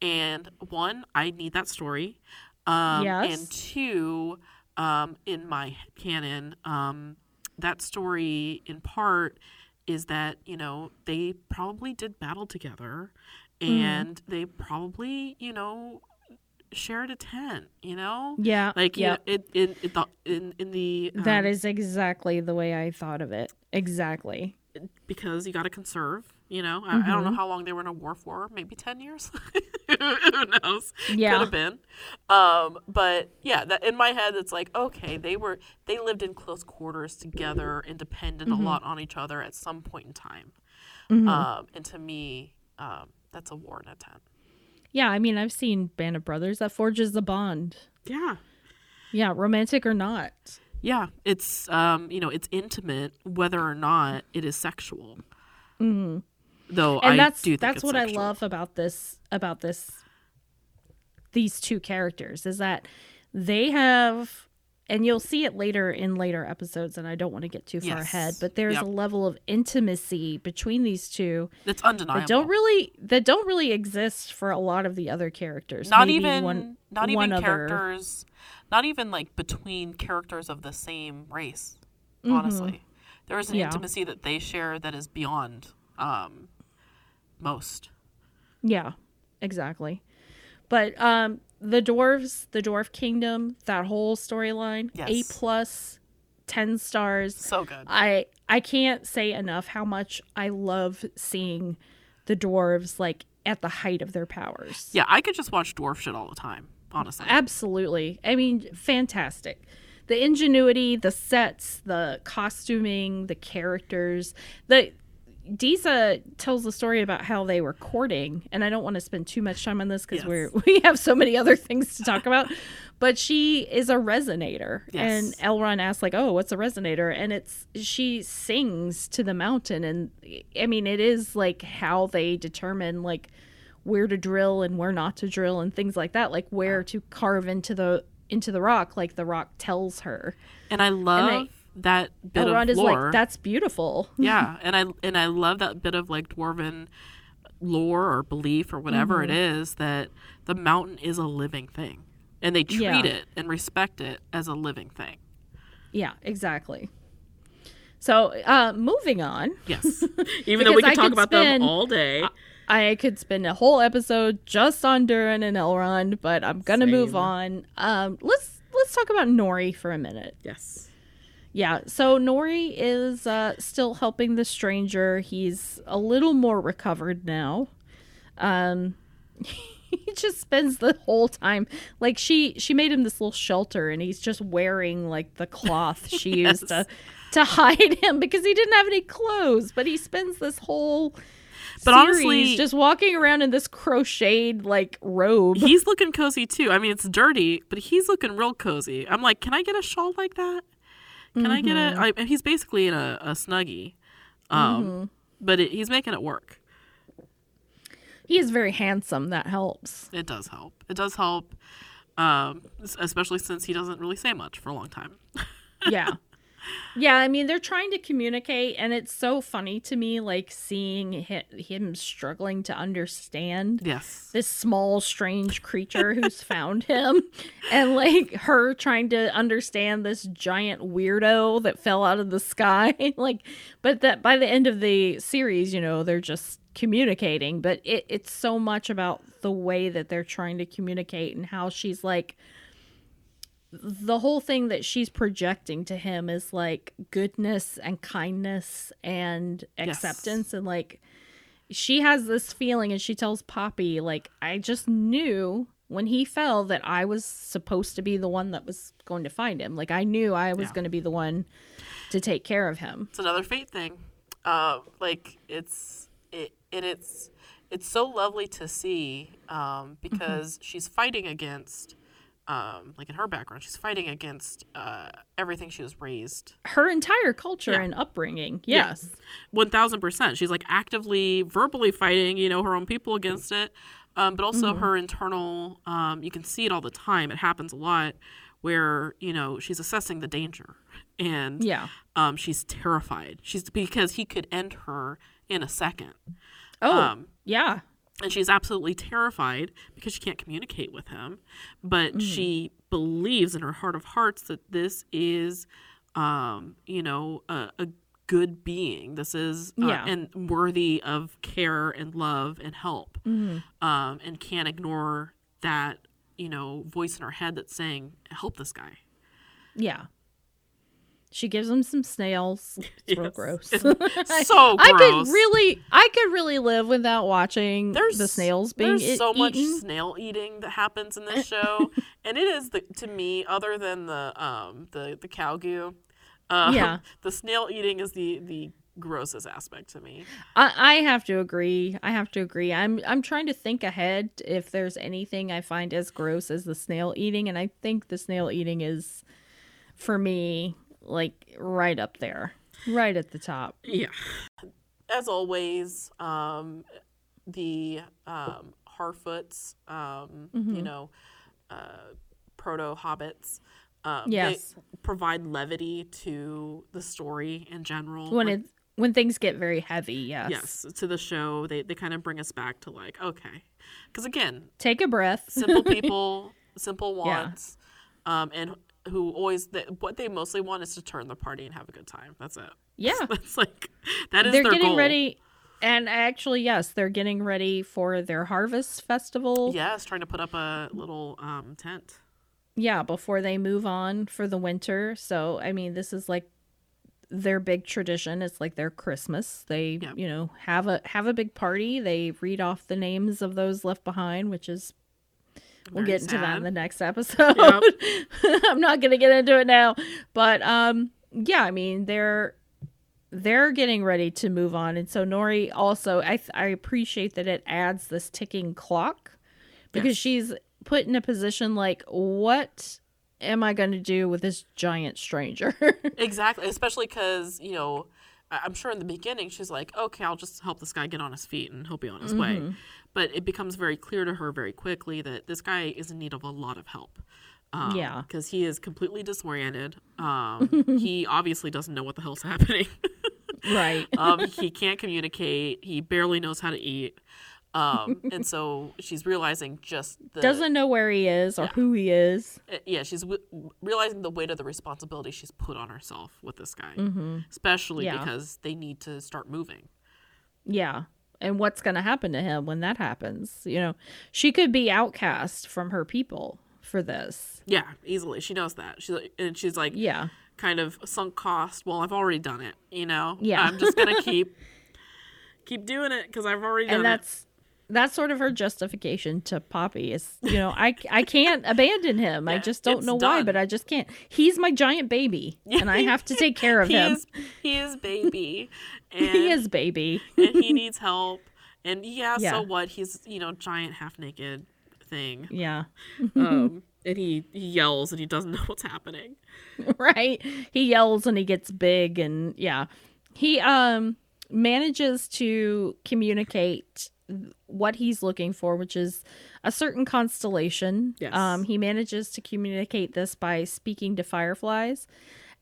And one, I need that story. Um, Yes. And two, um, in my canon, um, that story in part is that, you know, they probably did battle together and they probably, you know, shared a tent, you know? Yeah. Like, yeah. you know, in, in, the, in, in the. Um, that is exactly the way I thought of it. Exactly. because you got to conserve. You know, I, I don't know Mm-hmm. how long they were in a war for. Maybe ten years. Who knows? Yeah. could have been. Um, but yeah, that in my head, it's like okay, they were they lived in close quarters together and depended Mm-hmm. a lot on each other at some point in time. Mm-hmm. Um, and to me, um, that's a war in a tent. Yeah, I mean, I've seen Band of Brothers that forges the bond. Yeah. Yeah, romantic or not. Yeah, it's um, you know, it's intimate whether or not it is sexual. Mm-hmm. Though And I that's do think that's what sexual. I love about this about this these two characters is that they have and you'll see it later in later episodes and I don't want to get too far Yes. ahead, but there's Yep. a level of intimacy between these two that's undeniable. that don't really that don't really exist for a lot of the other characters. not Maybe even one not one even other- characters not even like between characters of the same race Mm-hmm. honestly there is an Yeah. intimacy that they share that is beyond um most Yeah, exactly. But um the dwarves, the dwarf kingdom, that whole storyline, yes. A plus, ten stars. so good I I can't say enough how much I love seeing the dwarves like at the height of their powers. yeah i could just watch dwarf shit all the time honestly Absolutely. I mean, fantastic. The ingenuity, the sets, the costuming, the characters. The Disa tells the story about how they were courting, and I don't want to spend too much time on this because Yes. we're we have so many other things to talk about. But she is a resonator, and Yes. Elrond asks like, "Oh, what's a resonator?" And it's she sings to the mountain, and I mean, it is like how they determine like where to drill and where not to drill and things like that like where to carve into the into the rock like the rock tells her and i love that bit elrond of is lore. like that's beautiful. Yeah and i and i love that bit of like dwarven lore or belief or whatever it Mm-hmm. is that the mountain is a living thing and they treat Yeah. it and respect it as a living thing. Yeah exactly. So uh moving on. Yes. Even though we Because could I talk could about them all day. I could spend a whole episode just on durin and elrond but i'm gonna move on. Um let's let's talk about nori for a minute. Yes Yeah, so Nori is uh, still helping the stranger. He's a little more recovered now. Um, he just spends the whole time like she she made him this little shelter, and he's just wearing like the cloth she used to to hide him because he didn't have any clothes. But he spends this whole But series honestly- just walking around in this crocheted like robe. he's looking cozy too. I mean, it's dirty, but he's looking real cozy. I'm like, can I get a shawl like that? Can I get Mm-hmm. a? I, and he's basically in a, a snuggie, um, Mm-hmm. but it, he's making it work. he is very handsome. That helps. It does help. It does help, um, especially since he doesn't really say much for a long time. yeah yeah i mean they're trying to communicate and it's so funny to me like seeing him, him struggling to understand yes, this small strange creature who's found him and like her trying to understand this giant weirdo that fell out of the sky. Like but that by the end of the series you know they're just communicating but it, it's so much about the way that they're trying to communicate and how she's like the whole thing that she's projecting to him is like goodness and kindness and acceptance and like she has this feeling and she tells Poppy like I just knew when he fell that I was supposed to be the one that was going to find him like I knew I was Yeah. going to be the one to take care of him it's another fate thing. Uh, like it's it and it's it's so lovely to see um, because she's fighting against. Um, like in her background, she's fighting against uh, everything she was raised her entire culture Yeah. and upbringing yes one thousand percent. She's like actively, verbally fighting, you know, her own people against it. um, but also her internal. Um, you can see it all the time. It happens a lot where you know she's assessing the danger, and Yeah. um, she's terrified. She's because he could end her in a second. Oh, Um, yeah. And she's absolutely terrified because she can't communicate with him but she believes in her heart of hearts that this is um you know a, a good being this is uh, Yeah. and worthy of care and love and help Mm-hmm. um and can't ignore that you know voice in her head that's saying help this guy Yeah. She gives him some snails. It's real gross. It's so I could really, I could really live without watching there's the snails being there's so much snail eating that happens in this show and it is the to me other than the um the the cow goo um, Yeah. the snail eating is the the grossest aspect to me I, I have to agree. I have to agree. I'm, I'm trying to think ahead if there's anything I find as gross as the snail eating, and I think the snail eating is, for me, like right up there, right at the top. yeah as always um the um harfoots um Mm-hmm. you know uh proto hobbits um, Yes. they provide levity to the story in general When Like, it, when things get very heavy, yes. yes to the show they, they kind of bring us back to like okay because again Take a breath. simple people simple Yeah. wants um and who always they, what they mostly want is to turn the party and have a good time. That's it. Yeah. that's like that is they're getting goal. ready and actually yes they're getting ready for their harvest festival. Yes trying to put up a little um tent. Yeah before they move on for the winter. So i mean this is like their big tradition. It's like their christmas. They Yeah. you know have a have a big party. They read off the names of those left behind which is we'll Very get into that in the next episode. Yep. i'm not gonna get into it now. But um yeah i mean they're they're getting ready to move on. And so nori also i i appreciate that it adds this ticking clock because Yes. she's put in a position like what am i going to do with this giant stranger? Exactly. Especially because you know i'm sure in the beginning she's like okay i'll just help this guy get on his feet and he'll be on his Mm-hmm. way but it becomes very clear to her very quickly that this guy is in need of a lot of help um, Yeah. because he is completely disoriented. Um, he obviously doesn't know what the hell's happening. Right. Um, he can't communicate. He barely knows how to eat um, and so she's realizing just the doesn't know where he is or who he is uh, yeah, she's w- realizing the weight of the responsibility she's put on herself with this guy, especially Yeah. because they need to start moving. yeah and what's going to happen to him when that happens you know she could be outcast from her people for this Yeah, easily. She knows that. She's like, and she's like, yeah kind of sunk cost. Well, I've already done it. You know. Yeah. I'm just gonna keep keep doing it because I've already done it. and that's that's sort of her justification to Poppy is you know I I can't abandon him I just don't know why but I just can't he's my giant baby and I have to take care of He him is he is baby, and he is baby and he needs help. And yeah, Yeah. so what? He's you know giant half naked thing. yeah Um, and he, he yells and he doesn't know what's happening. right he yells and he gets big and yeah he um manages to communicate what he's looking for which is a certain constellation Yes. um he manages to communicate this by speaking to fireflies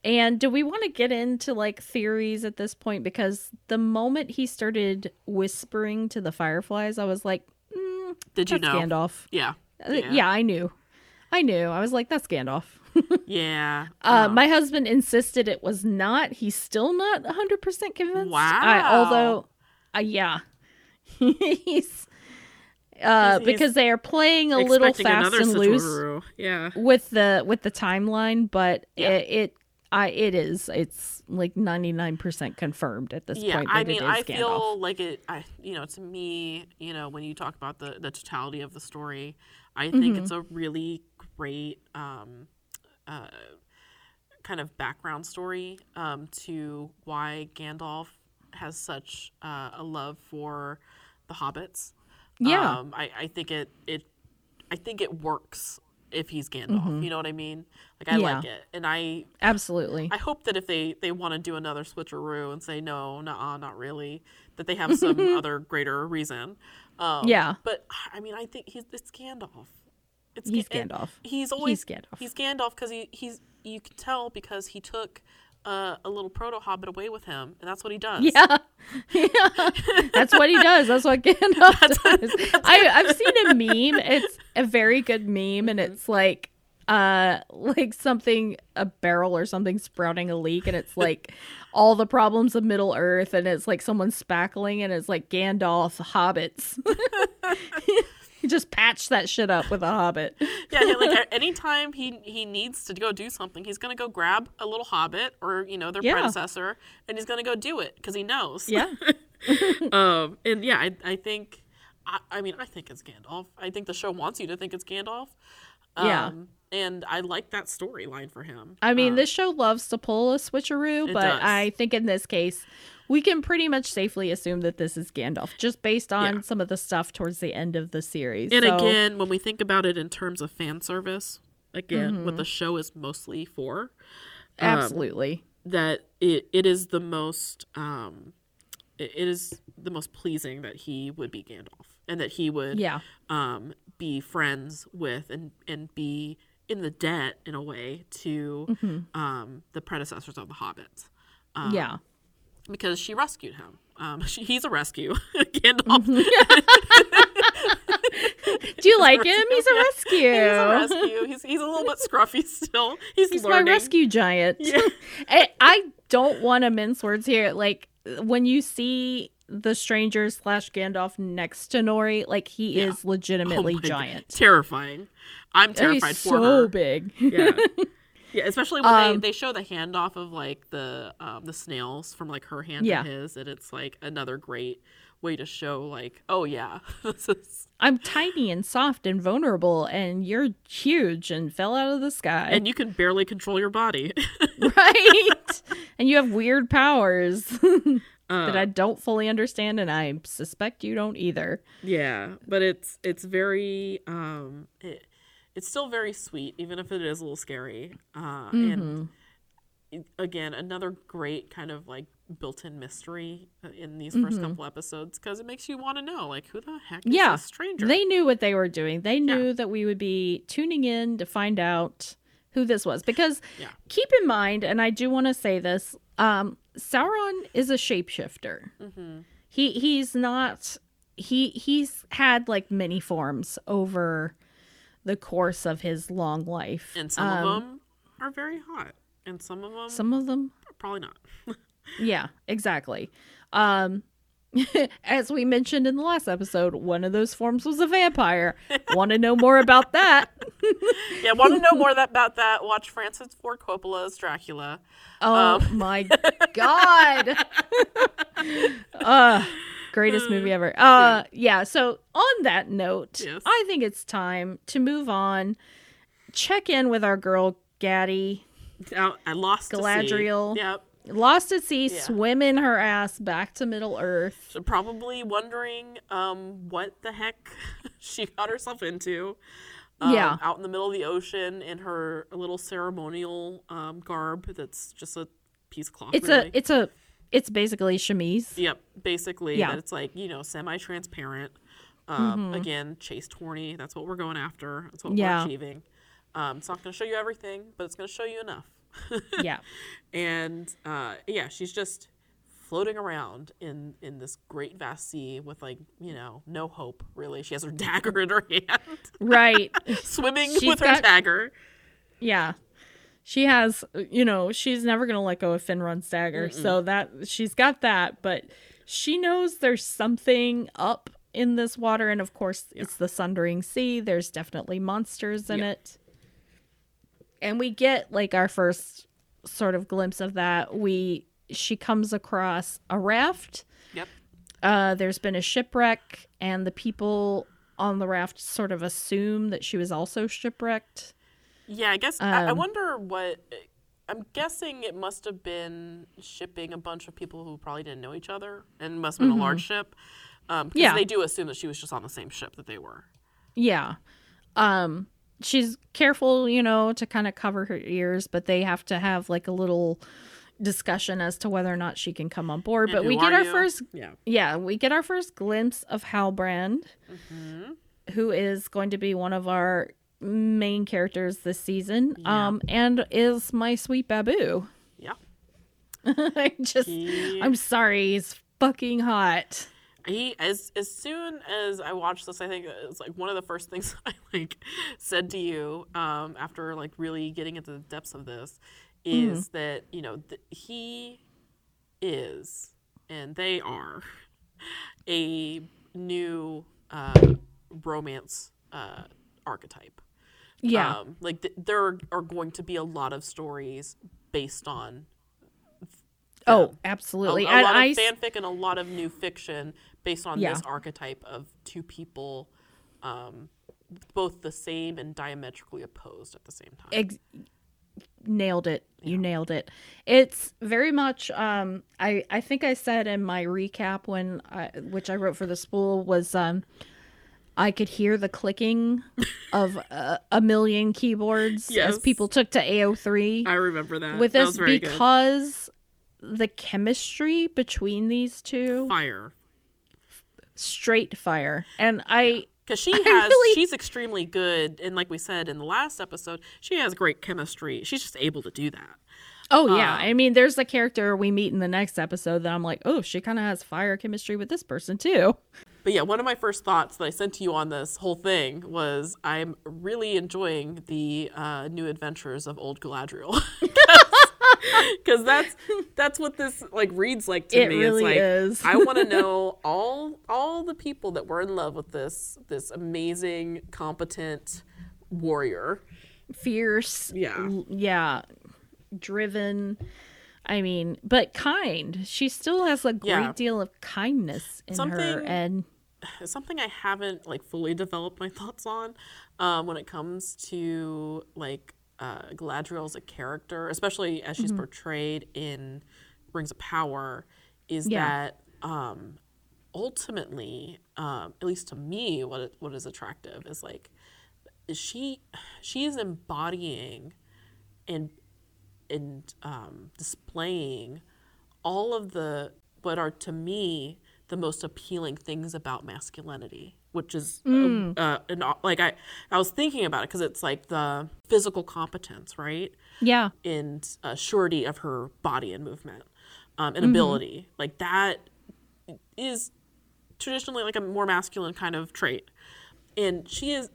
and do we want to get into like theories at this point because the moment he started whispering to the fireflies i was like mm, Did you know? Gandalf Yeah. Uh, yeah. i knew i knew i was like that's Gandalf Yeah. uh, Um, my husband insisted it was not. He's still not 100% convinced. Wow. I, although, uh, yeah. He's. Uh, He's- because they are playing a little fast and loose Yeah. with the with the timeline, but Yeah. it, it I it is it's like ninety nine percent confirmed at this Yeah, point. I mean, I feel like it. I, you know, to me, you know, when you talk about the the totality of the story, I think Mm-hmm. it's a really great um, uh, kind of background story um, to why Gandalf has such uh, a love for the hobbits. Yeah. um, I, I think it it I think it works if he's Gandalf. You know what I mean? Like I Mm-hmm. Yeah. like it, and I Absolutely. I hope that if they they want to do another switcheroo and say no, nah, not really, that they have some other greater reason. Um, Yeah. But I mean, I think he's it's Gandalf. It's He's Gandalf. He's always He's Gandalf. He's Gandalf because he he's you can tell because he took uh, a little proto hobbit away with him, and that's what he does. Yeah. yeah. That's what he does. That's what Gandalf does. I, I've seen a meme. It's a very good meme, and it's like uh like something a barrel or something sprouting a leak and it's like all the problems of middle earth and it's like someone spackling and it's like gandalf hobbits he just patched that shit up with a hobbit yeah, yeah, like anytime he he needs to go do something, he's gonna go grab a little hobbit or you know their Yeah. predecessor, and he's gonna go do it because he knows. yeah Um, and yeah, I, I think, I, I mean, I think it's Gandalf. I think the show wants you to think it's Gandalf. Um, Yeah. And I like that storyline for him. I mean, Um, this show loves to pull a switcheroo, but does. I think in this case, we can pretty much safely assume that this is Gandalf, just based on Yeah. some of the stuff towards the end of the series. And So- again, when we think about it in terms of fan service, again, Mm-hmm. what the show is mostly for, um, absolutely, that it, it is the most, um, it, it is the most pleasing that he would be Gandalf and that he would yeah, um, be friends with and, and be in the debt in a way to Mm-hmm. um, the predecessors of the hobbits um, yeah. because she rescued him um, she, he's a rescue gandalf Do you like him? He's a rescue. he's a rescue he's, he's a little bit scruffy still he's, He's learning. my rescue giant. I, I don't want to mince words here. Like when you see the stranger slash Gandalf next to Nori, like he Yeah. is legitimately Oh my God. giant. terrifying i'm terrified He's for so her big. yeah yeah especially when Um, they, they show the handoff of like the um, the snails from like her hand Yeah. to his and it's like another great way to show like oh yeah this is I'm tiny and soft and vulnerable, and you're huge and fell out of the sky. and you can barely control your body. right? and you have weird powers that Uh, I don't fully understand, and I suspect you don't either. yeah, but it's it's very um it, it's still very sweet, even if it is a little scary. Uh, And it- again, another great kind of like built-in mystery uh, in these 1st couple episodes because it makes you want to know like who the heck is Yeah, this stranger? They knew what they were doing. They knew that we would be tuning in to find out who this was. Because Yeah. keep in mind, and I do want to say this, um, Sauron is a shapeshifter. Mm-hmm. He he's not he he's had like many forms over the course of his long life. and some Um, of them are very hot, and some of them some of them probably not. Yeah, exactly. Um as we mentioned in the last episode, one of those forms was a vampire. Want to know more about that? yeah, want to know more that, about that? Watch Francis Ford Coppola's Dracula. Oh Um. my god. uh greatest movie ever. Uh yeah, so on that note, Yes. I think it's time to move on. Check in with our girl Gaddy. Out, I lost. Galadriel. Yep. Lost at sea, Yeah. swimming her ass back to Middle Earth. So probably wondering um, what the heck she got herself into. Um, Yeah. Out in the middle of the ocean in her little ceremonial um, garb that's just a piece of cloth. It's really. a it's a it's basically chemise. Yep, basically Yeah. it's like you know semi-transparent. Um, Again, chaste horny. That's what we're going after. That's what Yeah. we're achieving. Um, it's not going to show you everything, but it's going to show you enough. yeah. and uh, yeah, she's just floating around in in this great vast sea with like you know no hope really. She has her dagger in her hand, Right. swimming She's with her dagger. Yeah. She has, you know, she's never going to let go of Finrod's dagger. So that she's got that, but she knows there's something up in this water and of course it's the Sundering Sea. There's definitely monsters in Yeah. it. And we get like our first sort of glimpse of that. We she comes across a raft. Yep. Uh there's been a shipwreck and the people on the raft sort of assume that she was also shipwrecked. Yeah, I guess I, I Um, wonder what. I'm guessing it must have been shipping a bunch of people who probably didn't know each other and must have been a large ship. Um, because Mm-hmm. Yeah. they do assume that she was just on the same ship that they were. Yeah. Um she's careful, you know, to kind of cover her ears, but they have to have like a little discussion as to whether or not she can come on board. And but we get our you? first Yeah. yeah, we get our first glimpse of Halbrand, Mm-hmm. who is going to be one of our main characters this season, Yeah. um, and is my sweet Babu. Yeah. I just, He- I'm sorry, he's fucking hot. He as as soon as I watched this, I think it's like one of the first things I like said to you um, after like really getting into the depths of this is that you know th- he is and they are a new uh, romance uh, archetype. Yeah, Um, like th- there are going to be a lot of stories based on oh, absolutely. a and lot I, of fanfic and a lot of new fiction based on Yeah. this archetype of two people, um, both the same and diametrically opposed at the same time. ex- nailed it you nailed it it's very much um i i think i said in my recap when i which i wrote for the spool was um i could hear the clicking of a, a million keyboards as people took to ao3 I remember that. with that this very good. because the chemistry between these two fire. Straight fire and i Because she has, really- she's extremely good, and like we said in the last episode, she has great chemistry. She's just able to do that. Oh yeah, Um, I mean, there's a character we meet in the next episode that I'm like, oh, she kind of has fire chemistry with this person too. But yeah, one of my first thoughts that I sent to you on this whole thing was I'm really enjoying the uh, new adventures of old Galadriel. Because that's that's what this like reads like to It me. really it's like is. I want to know all all the people that were in love with this this amazing, competent warrior. Fierce, Yeah. l- yeah, driven. I mean, but kind. She still has a great Yeah. deal of kindness in her, and something I haven't like fully developed my thoughts on um, when it comes to like uh, as a character, especially as Mm-hmm. she's portrayed in Rings of Power, is Yeah. that um, ultimately, um, at least to me, what what is attractive is like she she is embodying and and um, displaying all of the what are to me the most appealing things about masculinity which is uh, uh, an, like i i was thinking about it because it's like the physical competence right? Yeah, and uh, surety of her body and movement um, Mm-hmm. and ability. Like that is traditionally like a more masculine kind of trait. And she is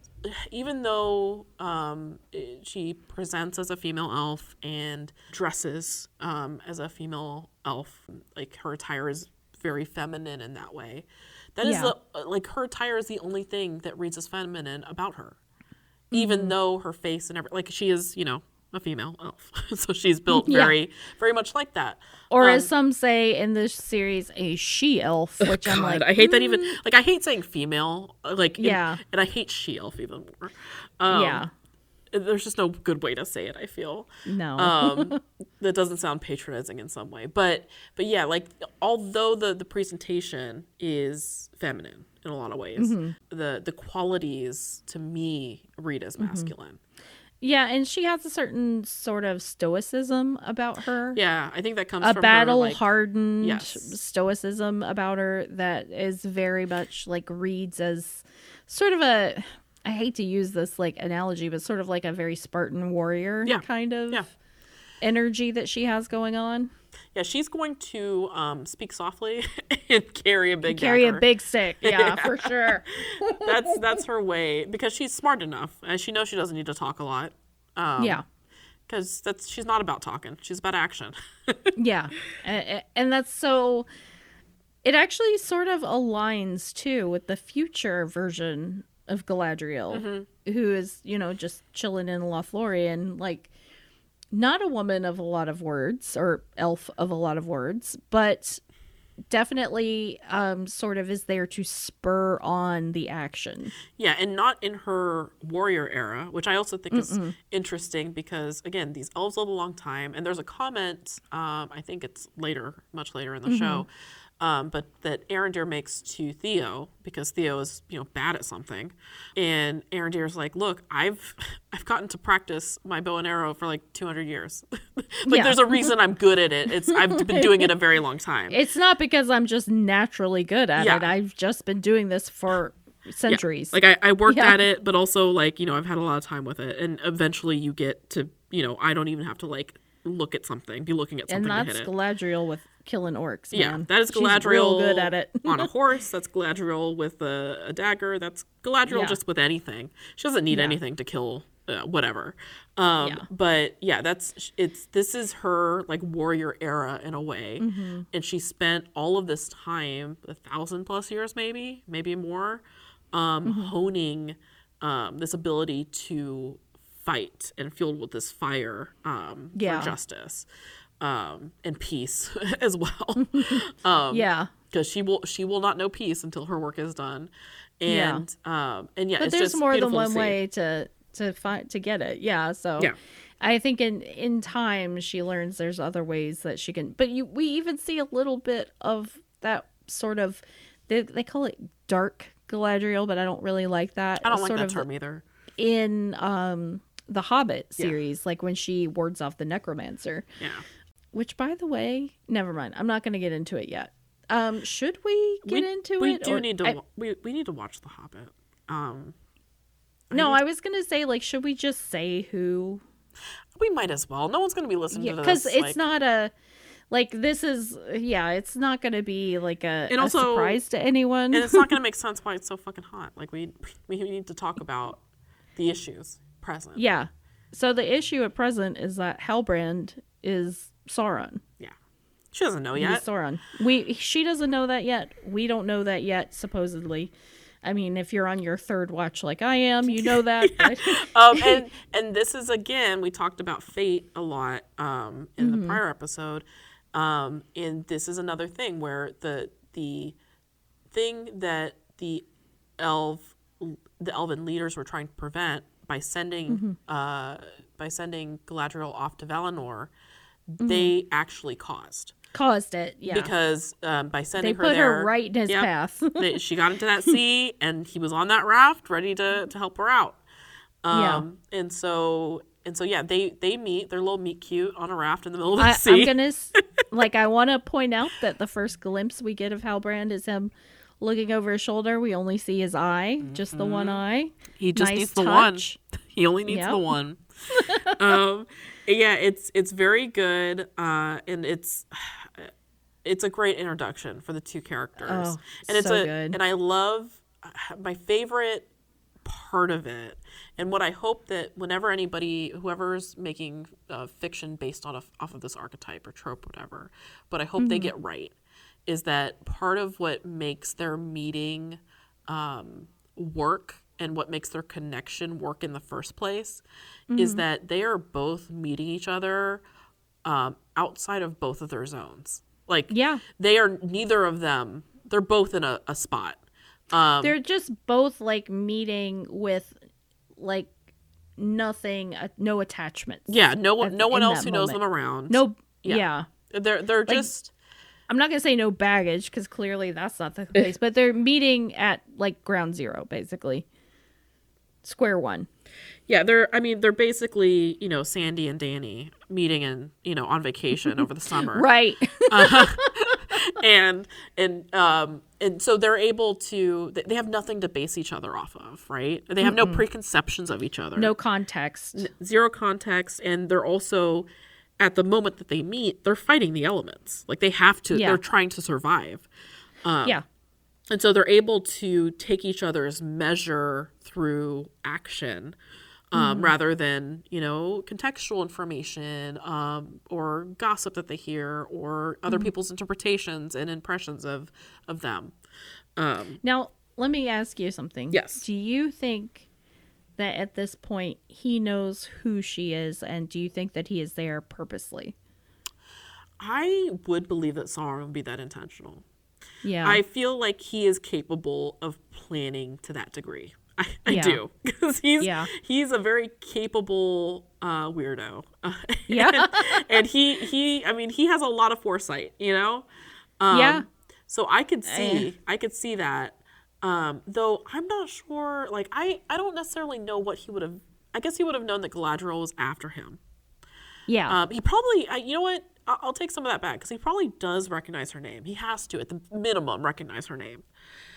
even though um, she presents as a female elf and dresses um, as a female elf like her attire is very feminine in that way That is Yeah. the like her attire is the only thing that reads as feminine about her even though her face and every like she is you know a female elf so she's built Yeah. very very much like that or Um, as some say in this series, a she elf, which I'm like, I hate that even like I hate saying female uh, like and- Yeah. and, I hate she elf even more. Um, yeah, there's just no good way to say it. I feel no, um, that doesn't sound patronizing in some way, but but yeah, like although the the presentation is feminine in a lot of ways, Mm-hmm. the the qualities to me read as masculine. yeah, and she has a certain sort of stoicism about her. Yeah, I think that comes a her, battle like, hardened Yes. stoicism about her that is very much like reads as sort of a I hate to use this like analogy, but sort of like a very Spartan warrior Yeah. kind of Yeah. energy that she has going on. Yeah, she's going to um, speak softly and carry a big Carry dagger. a big stick, yeah, for sure. that's that's her way because she's smart enough and she knows she doesn't need to talk a lot. Um, yeah. because that's she's not about talking; she's about action. Yeah. A- a- And that's so it actually sort of aligns too with the future version of Galadriel, Mm-hmm. who is, you know, just chilling in Lothlorien, like not a woman of a lot of words or elf of a lot of words, but definitely um sort of is there to spur on the action. yeah, and not in her warrior era, which I also think is interesting because again, these elves live a long time, and there's a comment. Um, I think it's later, much later in the show, um, but that Arondir makes to Theo because Theo is you know bad at something, and Arondir's like, look, I've I've gotten to practice my bow and arrow for like 200 years. like Yeah. there's a reason I'm good at it. It's I've been doing it a very long time. It's not because I'm just naturally good at Yeah. it. I've just been doing this for centuries. Like I, I worked Yeah. at it, but also like you know I've had a lot of time with it, and eventually you get to you know I don't even have to like look at something, be looking at and something to that's hit it. Galadriel with killing orcs. Yeah, man. that is Galadriel good at it. on a horse. That's Galadriel with a, a dagger. That's Galadriel Yeah. just with anything. She doesn't need Yeah. anything to kill uh, whatever. Um, Yeah. But yeah, that's it's this is her like warrior era in a way, Mm-hmm. and she spent all of this time, a thousand plus years, maybe, maybe more, um, Mm-hmm. honing um, this ability to fight and fueled with this fire um, Yeah. for justice um, and peace as well. um, yeah. because she will she will not know peace until her work is done and um and yeah But there's more than beautiful to one way to to find to get it. Yeah. So Yeah. I think in in time she learns there's other ways that she can. But you we even see a little bit of that sort of they they call it dark Galadriel, but I don't really like that. i don't like sort that of term either in um the Hobbit Yeah. series, like when she wards off the necromancer. yeah Which, by the way, never mind. I'm not going to get into it yet. Um, should we get we, into we it? do or- need to I- we, we need to watch the hobbit um no, I was going to say, like, should we just say who? we might as well no one's gonna be listening Yeah, to this because it's like- not a like this is yeah, it's not going to be like a, And a also- surprise to anyone. and it's not gonna make sense why it's so fucking hot like we we need to talk about the issues present yeah. So the issue at present is that Halbrand is Sauron. yeah she doesn't know He's yet Sauron. We she doesn't know that yet. We don't know that yet. Supposedly, I mean, if you're on your third watch like I am, you know that. um, and and this is again we talked about fate a lot um, in Mm-hmm. the prior episode, um, and this is another thing where the the thing that the elf the elven leaders were trying to prevent by sending Mm-hmm. uh, by sending Galadriel off to Valinor, Mm-hmm. they actually caused caused it. Yeah, because um, by they sending her put there, her right in his Yep. path. that she got into that sea and he was on that raft ready to, to help her out. Yeah. Um, and so and so yeah, they they meet. They're little meet cute on a raft in the middle of the I, sea. I'm gonna like. I want to point out that the first glimpse we get of Halbrand is him looking over his shoulder. We only see his eye, just the one eye. he just nice needs the one. He only needs Yep. the one. um, yeah, it's it's very good, uh, and it's it's a great introduction for the two characters, Oh, and it's so a good. and I love my favorite part of it, and what I hope that whenever anybody, whoever's making uh, fiction based on a, off of this archetype or trope, whatever, but I hope they Mm-hmm. get right is that part of what makes their meeting um, work and what makes their connection work in the first place is Mm-hmm. that they are both meeting each other um, outside of both of their zones. Like, Yeah. they are neither of them. They're both in a, a spot. Um, They're just both like meeting with like nothing, uh, no attachments. yeah, no one, no one else that who knows them around. No. Yeah. yeah. they're they're just I'm not gonna say no baggage because clearly that's not the case, but they're meeting at like ground zero, basically. Square one. yeah. They're I mean they're basically you know Sandy and Danny meeting and you know on vacation over the summer. Right. and and um and so they're able to they- they have nothing to base each other off of right they have no preconceptions of each other no context. zero context and they're also at the moment that they meet they're fighting the elements like they have to Yeah. they're trying to survive yeah. And so they're able to take each other's measure through action um, rather than you know contextual information um, or gossip that they hear or other people's interpretations and impressions of of them um, Now, let me ask you something. Yes. Do you think that at this point he knows who she is, and do you think that he is there purposely? i would believe that sauron would be that intentional Yeah. i feel like he is capable of planning to that degree i, I Yeah. do because he's Yeah. he's a very capable uh, weirdo Yeah. and he he i mean he has a lot of foresight you know um, Yeah. So I could see, Eh. I could see that. Um, though I'm not sure. Like I, I don't necessarily know what he would have. I guess he would have known that Galadriel was after him. Yeah. Um, he probably, I, you know what? I'll, take some of that back because he probably does recognize her name. He has to, at the minimum, recognize her name.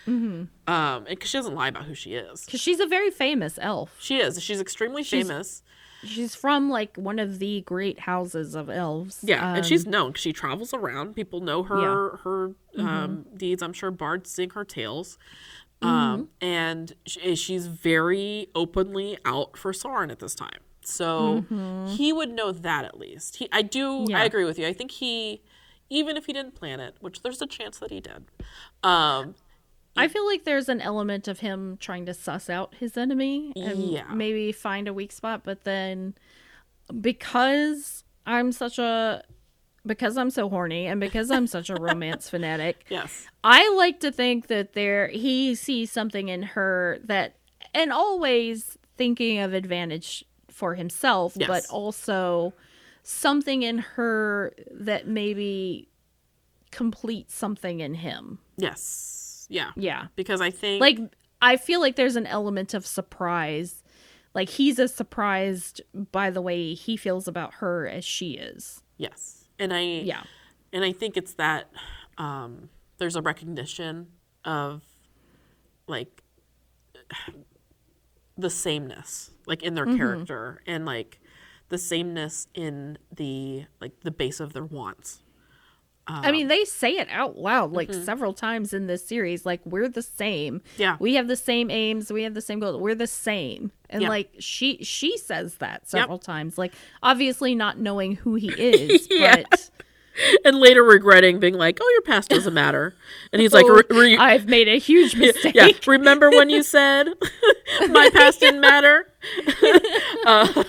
Mm-hmm. Um, because she doesn't lie about who she is. Because she's a very famous elf. She is. She's extremely She's- famous. She's from like one of the great houses of elves. Yeah, and Um, she's known because she travels around. People know her Yeah. her Mm-hmm. um, deeds. I'm sure bards sing her tales. Mm-hmm. Um, and she, she's very openly out for Sauron at this time. So he would know that at least. He, I do. Mm-hmm. Yeah. I agree with you. I think he, even if he didn't plan it, which there's a chance that he did. Um, I feel like there's an element of him trying to suss out his enemy and Yeah. maybe find a weak spot, but then because I'm such a because I'm so horny and because I'm such a romance fanatic, yes. I like to think that there he sees something in her that and always thinking of advantage for himself, Yes. but also something in her that maybe completes something in him. Yes. Yeah. Yeah. Because I think Like I feel like there's an element of surprise. Like he's as surprised by the way he feels about her as she is. yes, and I Yeah. and I think it's that um, there's a recognition of like the sameness, like in their Mm-hmm. character, and like the sameness in the like the base of their wants. I mean, they say it out loud like several times in this series. Like, we're the same. Yeah. We have the same aims. We have the same goals. We're the same. And Yeah. like she she says that several times. Like, obviously not knowing who he is, Yeah. but And later regretting being like, "Oh, your past doesn't matter," and he's like, oh, "Re- re- I've made a huge mistake. "Yeah, remember when you said my past didn't matter?" Uh,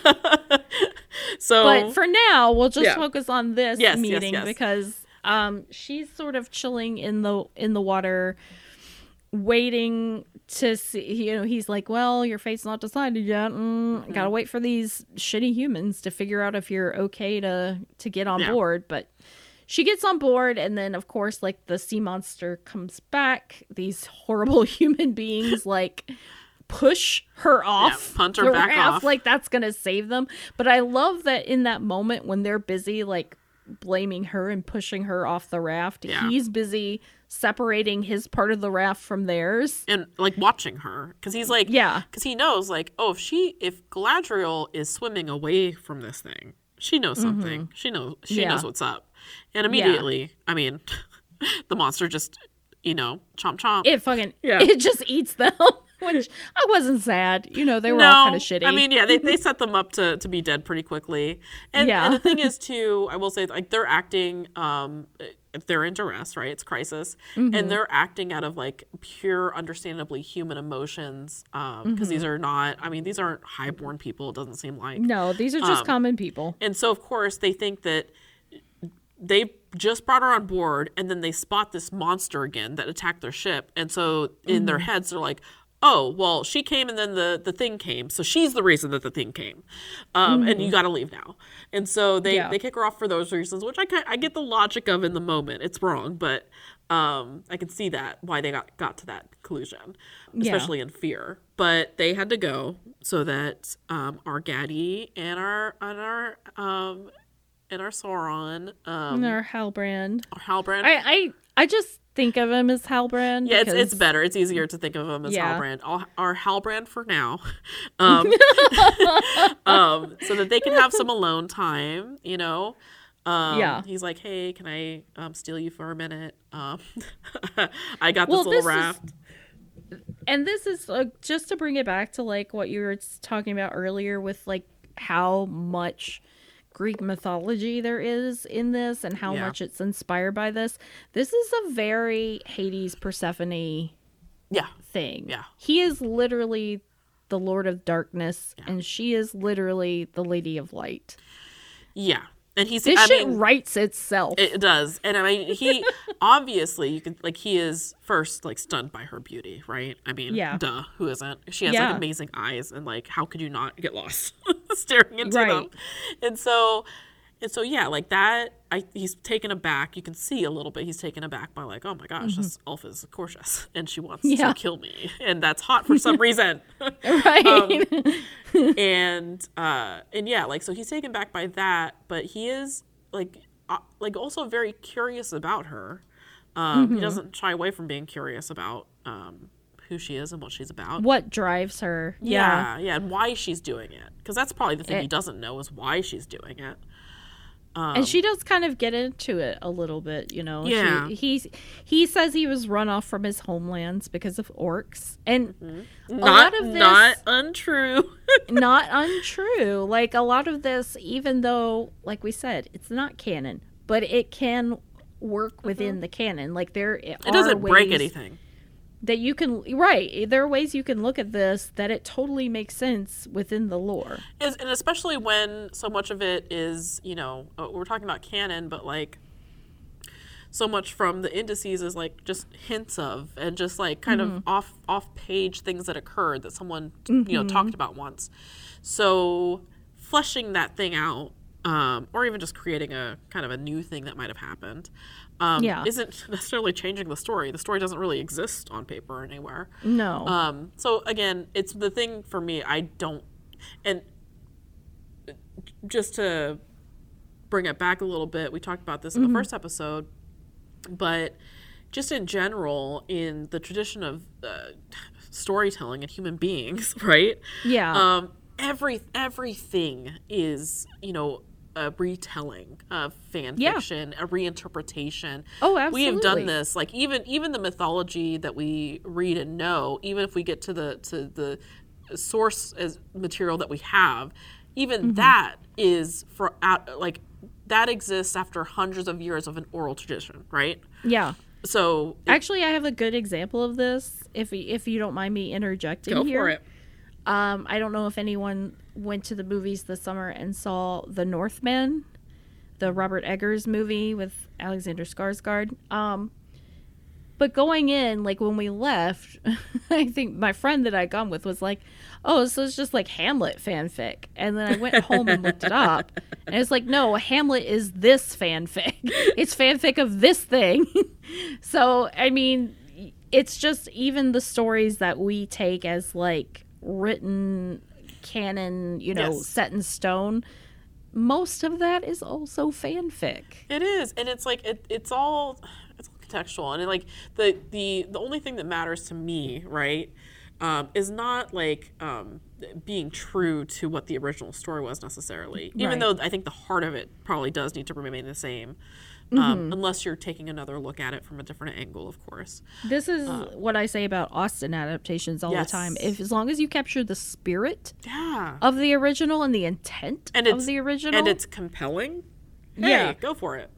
so, But for now, we'll just Yeah. focus on this Yes, yes, meeting yes. because um, she's sort of chilling in the in the water, waiting to see. You know, he's like, "Well, your fate's not decided yet. Mm, Mm-hmm. Gotta wait for these shitty humans to figure out if you're okay to to get on Yeah. board." But she gets on board, and then of course, like the sea monster comes back. These horrible human beings, like. Push her off, punt her back raft, off. like that's gonna save them. But I love that in that moment when they're busy like blaming her and pushing her off the raft, Yeah. he's busy separating his part of the raft from theirs. and like watching her because he's like Yeah. because he knows like oh if she if galadriel is swimming away from this thing she knows something she knows she Mm-hmm. Yeah. knows what's up and immediately i mean the monster just you know chomp chomp It fucking Yeah. it just eats them. Which I wasn't sad. You know, they were all kind of shitty. I mean, yeah, they, they set them up to, to be dead pretty quickly. And, Yeah. and the thing is, too, I will say, like, they're acting, um, if they're in duress, right? It's crisis. Mm-hmm. And they're acting out of, like, pure, understandably human emotions. Because Mm-hmm. these are not, I mean, these aren't highborn people, it doesn't seem like. no, these are just Um, common people. And so, of course, they think that they just brought her on board and then they spot this monster again that attacked their ship. And so, in their Mm-hmm. heads, they're like, oh, well, she came and then the, the thing came. So, she's the reason that the thing came. Um, And you got to leave now. And so, they, Mm-hmm. Yeah. they kick her off for those reasons, which I, I get the logic of in the moment. It's wrong, but um, I can see that why they got, got to that conclusion, Yeah. especially in fear. But they had to go so that um, our Gaddy and our and our um, and our Sauron, um, Or Halbrand. our Halbrand. I, I I just think of him as Halbrand. yeah, it's, it's better. It's easier to think of him as Yeah. Halbrand. Our, our Halbrand for now, um, um, so that they can have some alone time. You know. Um, Yeah. He's like, hey, can I um, steal you for a minute? Um, I got Well, this little this is- raft. and this is uh, just to bring it back to like what you were talking about earlier with like how much Greek mythology there is in this and how Yeah. much it's inspired by this. This is a very Hades Persephone Yeah. thing. Yeah. He is literally the Lord of Darkness and she is literally the Lady of Light. Yeah. And he's. This I shit mean, writes itself. It does. And I mean, he obviously, you could, like, he is first, like, stunned by her beauty, right? I mean, Yeah. duh, who isn't? She has, Yeah. like, amazing eyes, and, like, how could you not get lost staring into Right. them? And so and so yeah, like that. I he's taken aback. You can see a little bit. He's taken aback by like, oh my gosh, this elf is gorgeous, and she wants Mm-hmm. Yeah. to kill me, and that's hot for some reason. right. Um, and uh, and yeah, like so he's taken back by that, but he is like uh, like also very curious about her. Um, Mm-hmm. He doesn't shy away from being curious about um, who she is and what she's about. what drives her? Yeah. Yeah, yeah, and why she's doing it. Because that's probably the thing Eh. he doesn't know is why she's doing it. and she does kind of get into it a little bit, you know. She- Yeah. he's he says he was run off from his homelands because of orcs, and a Not lot of this not untrue. not untrue. Like a lot of this, even though, like we said, it's not canon, but it can work within the canon. Like there, it doesn't break anything. That you can right. There are ways you can look at this that it totally makes sense within the lore. Is, and especially when so much of it is, you know, uh, we're talking about canon, but like so much from the appendices is like just hints of and just like kind of off off page things that occurred that someone you know talked about once. So fleshing that thing out, um, or even just creating a kind of a new thing that might have happened, um, Yeah. isn't necessarily changing the story. The story doesn't really exist on paper anywhere. No, Um, so again, it's the thing for me. I don't, and just to bring it back a little bit, we talked about this in the first episode, but just in general, in the tradition of uh, storytelling and human beings, right? yeah, Um, every everything is you know a retelling of fan Yeah. fiction, a reinterpretation. Oh, absolutely. We have done this. Like even even the mythology that we read and know, even if we get to the to the source as material that we have, even Mm-hmm. that is for out like that exists after hundreds of years of an oral tradition, right? yeah. So Actually, I have a good example of this. If if you don't mind me interjecting go here. for it. Um, I don't know if anyone went to the movies this summer and saw The Northman, the Robert Eggers movie with Alexander Skarsgård. Um, but going in, like when we left, I think my friend that I'd gone with was like, "Oh, so it's just like Hamlet fanfic." And then I went home and looked it up, and it's like, "No, Hamlet is this fanfic. It's fanfic of this thing." so I mean, it's just even the stories that we take as like written canon, you know, Yes. set in stone. Most of that is also fanfic. It is, and it's like it, it's all it's all contextual, and it, like the the the only thing that matters to me, right, um, is not like um, being true to what the original story was necessarily. Even Right. though I think the heart of it probably does need to remain the same. Um, unless you're taking another look at it from a different angle, of course. This is what I say about Austen adaptations all Yes. the time. If as long as you capture the spirit Yeah, of the original and the intent and of the original, and it's compelling. Hey, Yeah. go for it.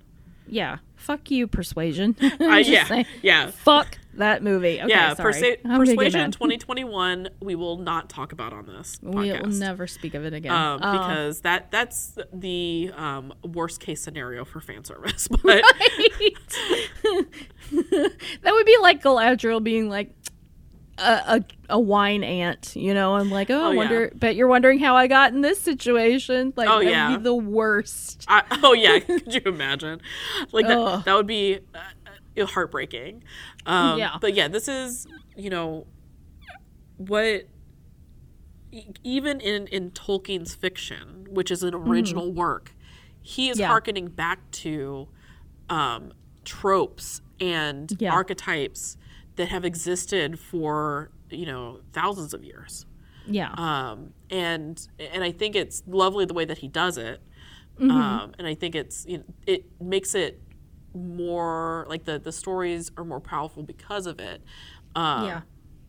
Yeah, fuck you, Persuasion. Uh, yeah, saying, yeah. fuck that movie. Okay, yeah, sorry. Persa- I'm gonna get Persuasion 2021. We will not talk about on this We'll never speak of it again. um, Uh, because that that's the um, worst case scenario for fan service. But that would be like Galadriel being like a, a, a wine ant, you know, I'm like, oh, Oh, I yeah. wonder, but you're wondering how I got in this situation. Like, Oh, yeah. be the worst. I, oh yeah, could you imagine? Like that, Ugh. that would be uh, uh, heartbreaking. Um, Yeah. But yeah, this is you know what. Even in, in Tolkien's fiction, which is an original work, he is Mm-hmm. Yeah. hearkening back to um, tropes and Yeah. archetypes that have existed for you know thousands of years. Yeah. um, and and I think it's lovely the way that he does it, Mm-hmm. um, and I think it's you know, it makes it more like the the stories are more powerful because of it. Um, Yeah.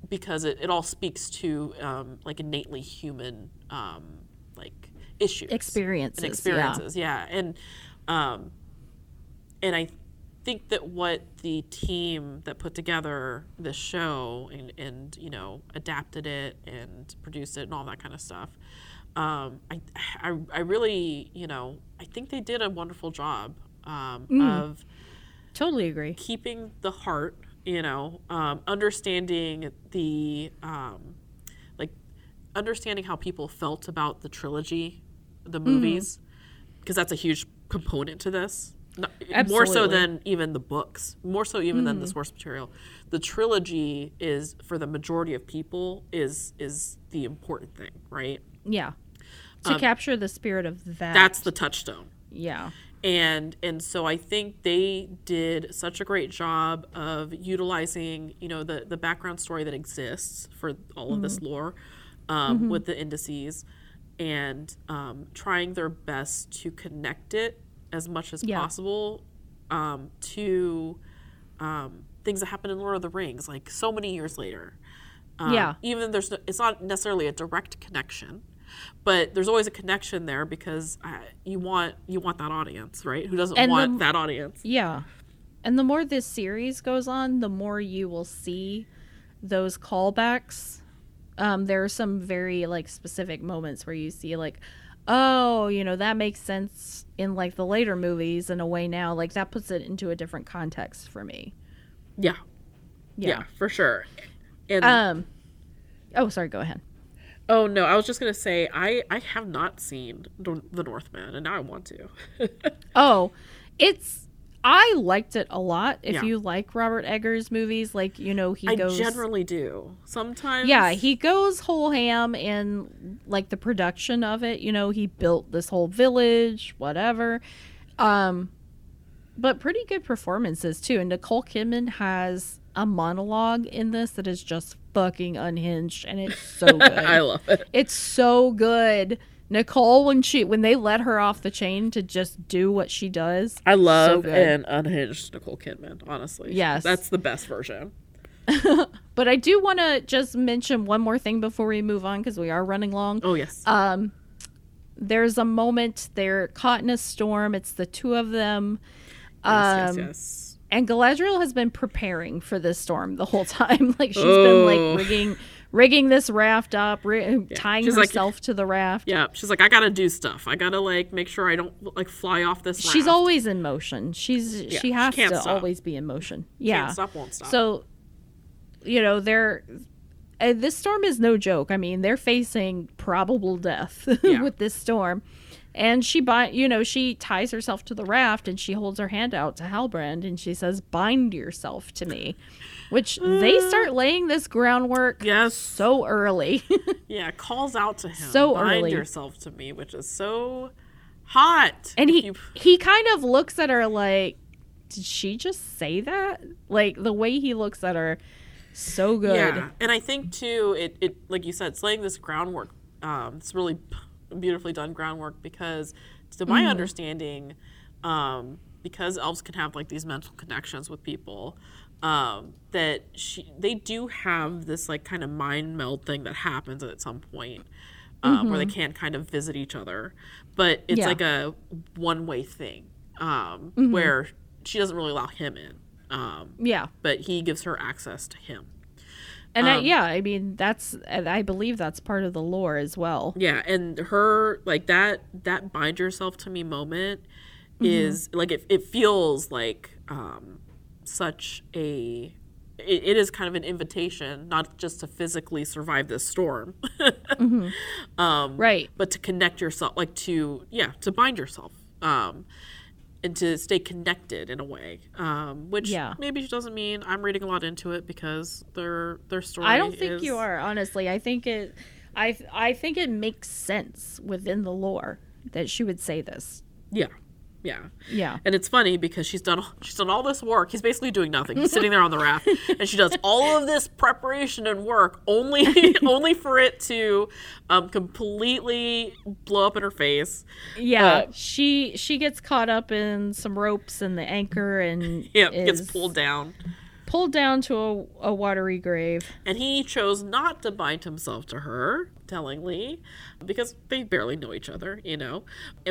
because it, it all speaks to um, like innately human um, like issues Experiences, and yeah. experiences yeah and um, and I think that what the team that put together this show and, and you know adapted it and produced it and all that kind of stuff um, I, I, I really you know I think they did a wonderful job um, of totally agree. keeping the heart you know um, understanding the um, like understanding how people felt about the trilogy the movies because that's a huge component to this. No- More so than even the books, more so even than the source material. The trilogy is for the majority of people is is the important thing, right? Yeah. To capture the spirit of that. Um, That's the touchstone. yeah. and and so I think they did such a great job of utilizing you know the the background story that exists for all of this Mm-hmm. lore um, with the appendices and um, trying their best to connect it as much as Yeah. possible um, to um, things that happen in Lord of the Rings like so many years later. Um, Yeah. Even there's no, it's not necessarily a direct connection, but there's always a connection there because uh, you want you want that audience, right? Who doesn't And the- want that audience? Yeah. And the more this series goes on, the more you will see those callbacks. Um, there are some very like specific moments where you see like, oh, you know, that makes sense in like the later movies in a way now. Like that puts it into a different context for me. Yeah, yeah, for sure. And Um Oh, sorry, go ahead. oh no, I was just gonna say I I have not seen the Northman, and now I want to. Oh, it's I liked it a lot. If Yeah. you like Robert Eggers movies, like you know, he I goes I generally do. Sometimes, Yeah, he goes whole ham in like the production of it. You know, he built this whole village, whatever. Um but pretty good performances too. And Nicole Kidman has a monologue in this that is just fucking unhinged and it's so good. I love it. it's so good. Nicole when she when they let her off the chain to just do what she does. I love good. an unhinged Nicole Kidman. Honestly, Yes. that's the best version. But I do want to just mention one more thing before we move on because we are running long. Oh yes, um there's a moment they're caught in a storm it's the two of them yes, um yes, yes. and galadriel has been preparing for this storm the whole time like she's been Oh. like rigging rigging this raft up ri- tying She's like- herself to the raft Yeah, she's like, I gotta do stuff. I gotta like make sure I don't like fly off this. she's always in motion she's she she has can't to stop. always be in motion yeah Can't stop, won't stop. so you know they're uh, this storm is no joke i mean they're facing probable death Yeah. with this storm and she bind you know she ties herself to the raft and she holds her hand out to halbrand and she says bind yourself to me which they start laying this groundwork yes, so early yeah, calls out to him. So Bind early. yourself to me, which is so hot. and he you- he kind of looks at her like did she just say that like the way he looks at her so good Yeah, and I think too, it, it like you said, it's laying this groundwork. Um, it's really beautifully done groundwork because, to Mm-hmm. my understanding, um, because elves can have like these mental connections with people, um, that she they do have this like kind of mind meld thing that happens at some point. Um, Where they can't kind of visit each other, but it's Mm-hmm. Yeah. like a one-way thing um, Mm-hmm. where she doesn't really allow him in, um, yeah but he gives her access to him. And I, Um, yeah, I mean that's and I believe that's part of the lore as well. Yeah, and her like that that bind yourself to me moment Mm-hmm. is like it, it feels like um such a it, it is kind of an invitation not just to physically survive this storm um Right. but to connect yourself like to yeah to bind yourself um and to stay connected in a way um which Yeah. maybe doesn't mean i'm reading a lot into it because their their story I don't think is- you are honestly. I think it I I think it makes sense within the lore that she would say this. yeah yeah Yeah. And it's funny because she's done she's done all this work. He's basically doing nothing. He's sitting there on the raft, and she does all of this preparation and work only only for it to um, completely blow up in her face. Yeah. Uh, she she gets caught up in some ropes and the anchor and Yeah, gets pulled down, pulled down to a, a watery grave. and he chose not to bind himself to her. Tellingly, because they barely know each other, you know.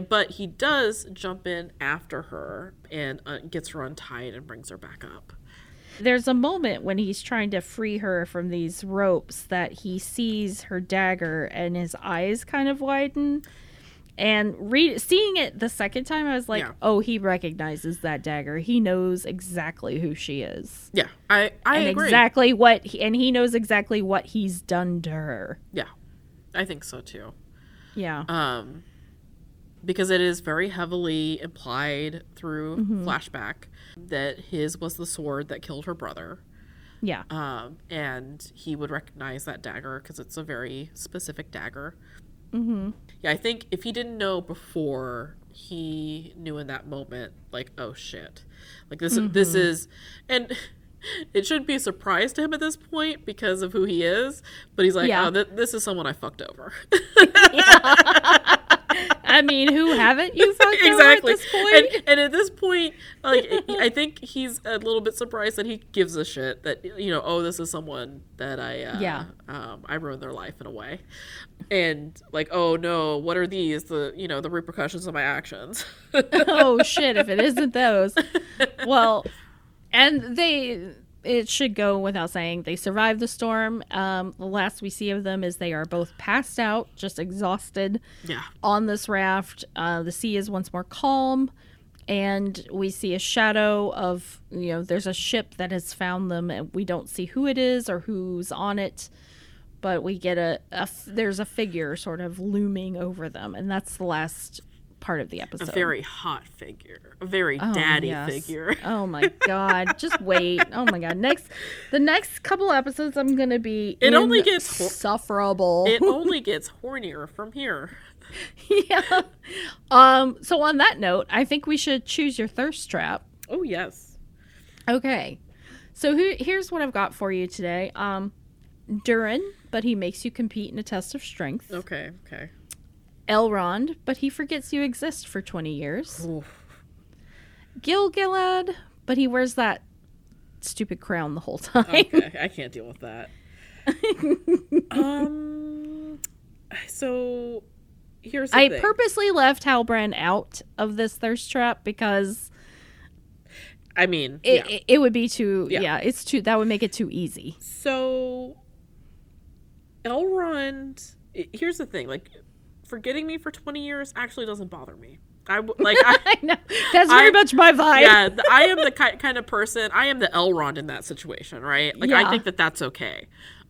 But he does jump in after her and uh, gets her untied and brings her back up. There's a moment when he's trying to free her from these ropes that he sees her dagger and his eyes kind of widen. And re- seeing it the second time, I was like, Yeah. "Oh, he recognizes that dagger. He knows exactly who she is, Yeah, I I and agree. exactly what, he, and he knows exactly what he's done to her." Yeah, I think so too. Yeah, Um, because it is very heavily implied through flashback that his was the sword that killed her brother. Yeah. Um, and he would recognize that dagger because it's a very specific dagger. Mm-hmm. Yeah, I think if he didn't know before, he knew in that moment, like, oh shit, like this, this mm-hmm. is, and it shouldn't be a surprise to him at this point because of who he is. But he's like, Yeah. oh, th- this is someone I fucked over. I mean, who haven't you fucked over exactly. at this point? And, and at this point, like I think he's a little bit surprised that he gives a shit that you know, oh, this is someone that I uh, Yeah. um, I ruined their life in a way, and like, oh no, what are these? The you know the repercussions of my actions. oh shit! If it isn't those, well, and they. It should go without saying they survived the storm. Um, the last we see of them is they are both passed out, just exhausted. yeah. on this raft. Uh, the sea is once more calm, and we see a shadow of you know there's a ship that has found them, and we don't see who it is or who's on it, but we get a there's a figure sort of looming over them, and that's the last part of the episode. A very hot figure, a very Oh, daddy yes. figure. Oh my god! Just wait. Oh my god! Next, the next couple episodes, I'm gonna be. It only gets sufferable. It only gets hornier from here. yeah. Um. So on that note, I think we should choose your thirst trap. Oh yes. Okay. So who, here's what I've got for you today. Um, Durin, but he makes you compete in a test of strength. Okay. Okay. Elrond, but he forgets you exist for 20 years. Oof. Gil-galad, but he wears that stupid crown the whole time. Okay, I can't deal with that. um. So here's the I thing. purposely left Halbrand out of this thirst trap because I mean, it, yeah. it, it would be too Yeah. yeah. it's too that would make it too easy. So Elrond. Here's the thing. Like, forgetting me for 20 years actually doesn't bother me. I like. I, I know that's very I- much my vibe. yeah, I am the ki- kind of person. I am the Elrond in that situation, right? Like, I think that that's okay.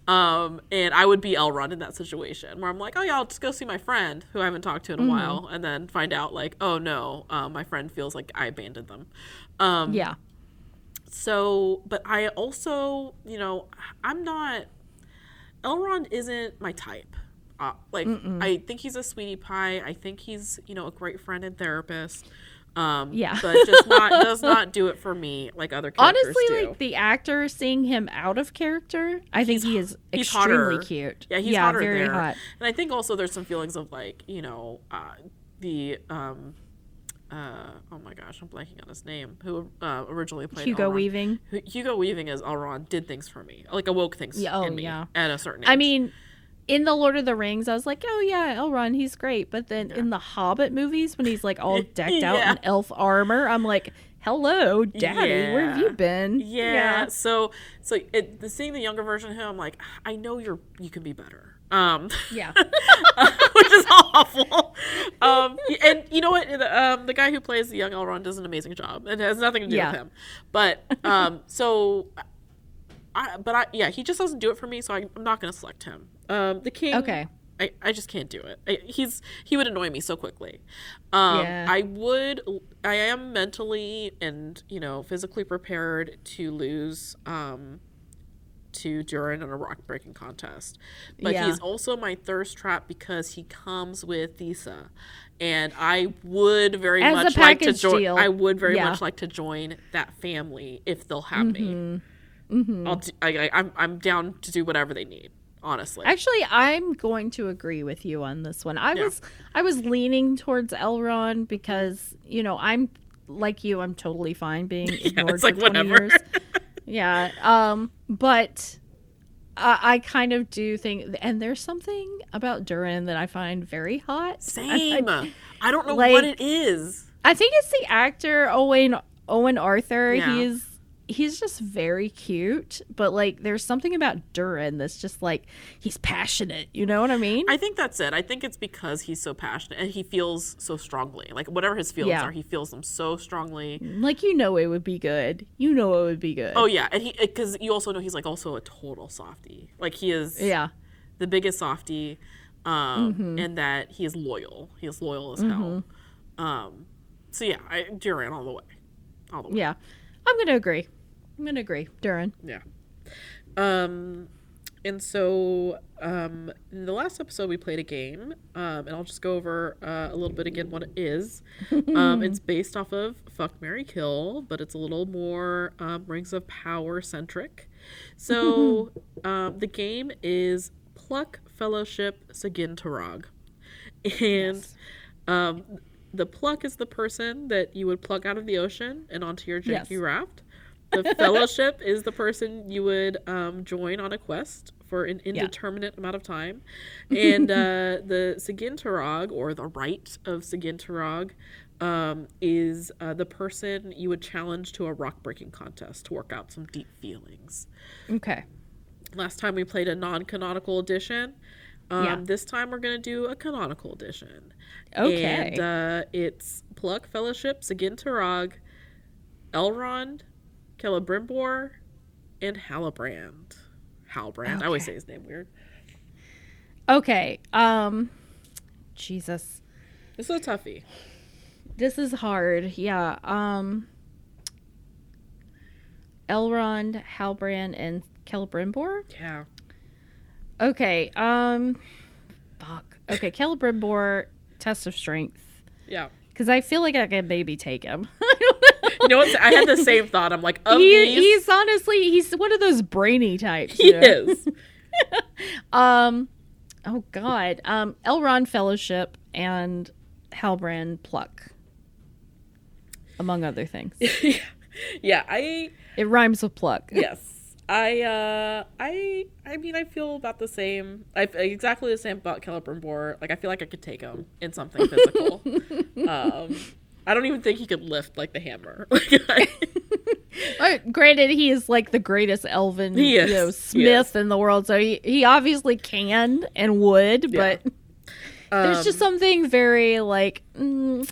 Um, and I would be Elrond in that situation where I'm like, oh yeah, I'll just go see my friend who I haven't talked to in a while, and then find out like, oh no, um, my friend feels like I abandoned them. Um, yeah. so, but I also, you know, I'm not. Elrond isn't my type. Like, I think he's a sweetie pie. I think he's, you know, a great friend and therapist. Um, Yeah. but just not does not do it for me like other characters Honestly, do. like the actor seeing him out of character, I think he is extremely hotter. cute. Yeah, he's hotter very there. hot. And I think also there's some feelings of like, you know, uh, the um, uh, oh my gosh, I'm blanking on his name. Who uh, originally played Hugo Elrond. Weaving. Hu- Hugo Weaving as Elrond did things for me, like awoke things Yeah, oh, in me yeah. at a certain age. I mean, in the Lord of the Rings, I was like, oh yeah, Elrond, he's great. But then in the Hobbit movies, when he's like all decked out in elf armor, I'm like, hello, daddy, where have you Yeah. been? yeah. So, so it, the seeing the younger version of him, I'm like, I know you're you can be better. Um, yeah, which is awful. Um, and you know what? The, um, the guy who plays the young Elrond does an amazing job. It has nothing to do Yeah. with him. But um, so, I, but I, yeah, he just doesn't do it for me. So I, I'm not going to select him. Um, the king. Okay. I, I just can't do it. I, he's he would annoy me so quickly. Um, Yeah. I would. I am mentally and you know physically prepared to lose. Um, to Durin in a rock breaking contest. But Yeah. he's also my thirst trap because he comes with Disa. And I would very As much like to join. I would very Yeah. much like to join that family if they'll have Mm-hmm. me. I'll do, I, I, I'm I'm down to do whatever they need, honestly. Actually, I'm going to agree with you on this one. I Yeah. was I was leaning towards Elrond because you know I'm like you. I'm totally fine being ignored it's like, for 20 whatever. years. yeah. Um. But I, I kind of do think, and there's something about Durin that I find very hot. Same. I, don't know like- what it is. I think it's the actor Owain Owain Arthur. Yeah. He's he's just very cute, but like there's something about Durin that's just like he's passionate. You know what I mean? I think that's it. I think it's because he's so passionate and he feels so strongly. Like whatever his feelings Yeah. are, he feels them so strongly. like you know it would be good. You know it would be good. Oh yeah, and he because you also know he's like also a total softie. Like he is yeah. the biggest softie, um, Mm-hmm. and that he is loyal. He is loyal as hell. Um, so yeah, I, Durin all the way, all the way. Yeah. I'm going to agree. I'm going to agree. Durin. Yeah. Um, and so um, in the last episode we played a game, um, and I'll just go over uh, a little bit again what it is. um, it's based off of Fuck Mary Kill, but it's a little more um, Rings of Power centric. So um, the game is Pluck Fellowship Sigin-tarâg, and um, the pluck is the person that you would pluck out of the ocean and onto your janky Yes. raft. The fellowship is the person you would um, join on a quest for an indeterminate amount of time. And uh, the Sigin-tarâg, or the rite of Sigin-tarâg, um, is uh, the person you would challenge to a rock breaking contest to work out some deep feelings. Okay. Last time we played a non canonical edition. Um, Yeah. This time we're going to do a canonical edition. Okay. And uh, it's Pluck Fellowship, Sigin-tarâg, Elrond, Celebrimbor, and Halbrand. Halbrand. I always say his name weird. Okay. Um Jesus. This is a toughie. This is hard. Yeah. Um Elrond, Halbrand, and Celebrimbor? Yeah. Okay. Um fuck. Okay, Celebrimbor, test of strength. Yeah. Because I feel like I can maybe take him. You know what? I had the same thought. I'm like, of he, these, he's honestly he's one of those brainy types. he you know? is. Um oh god. Um Elrond Fellowship and Halbrand Pluck. Among other things. yeah, I It rhymes with pluck. yes. I uh I I mean I feel about the same. I exactly the same about Celebrimbor. Like I feel like I could take him in something physical. um I don't even think he could lift like the hammer. Granted, he is like the greatest elven you know, smith in the world, so he, he obviously can and would, Yeah. but there's just um, something very like, mm,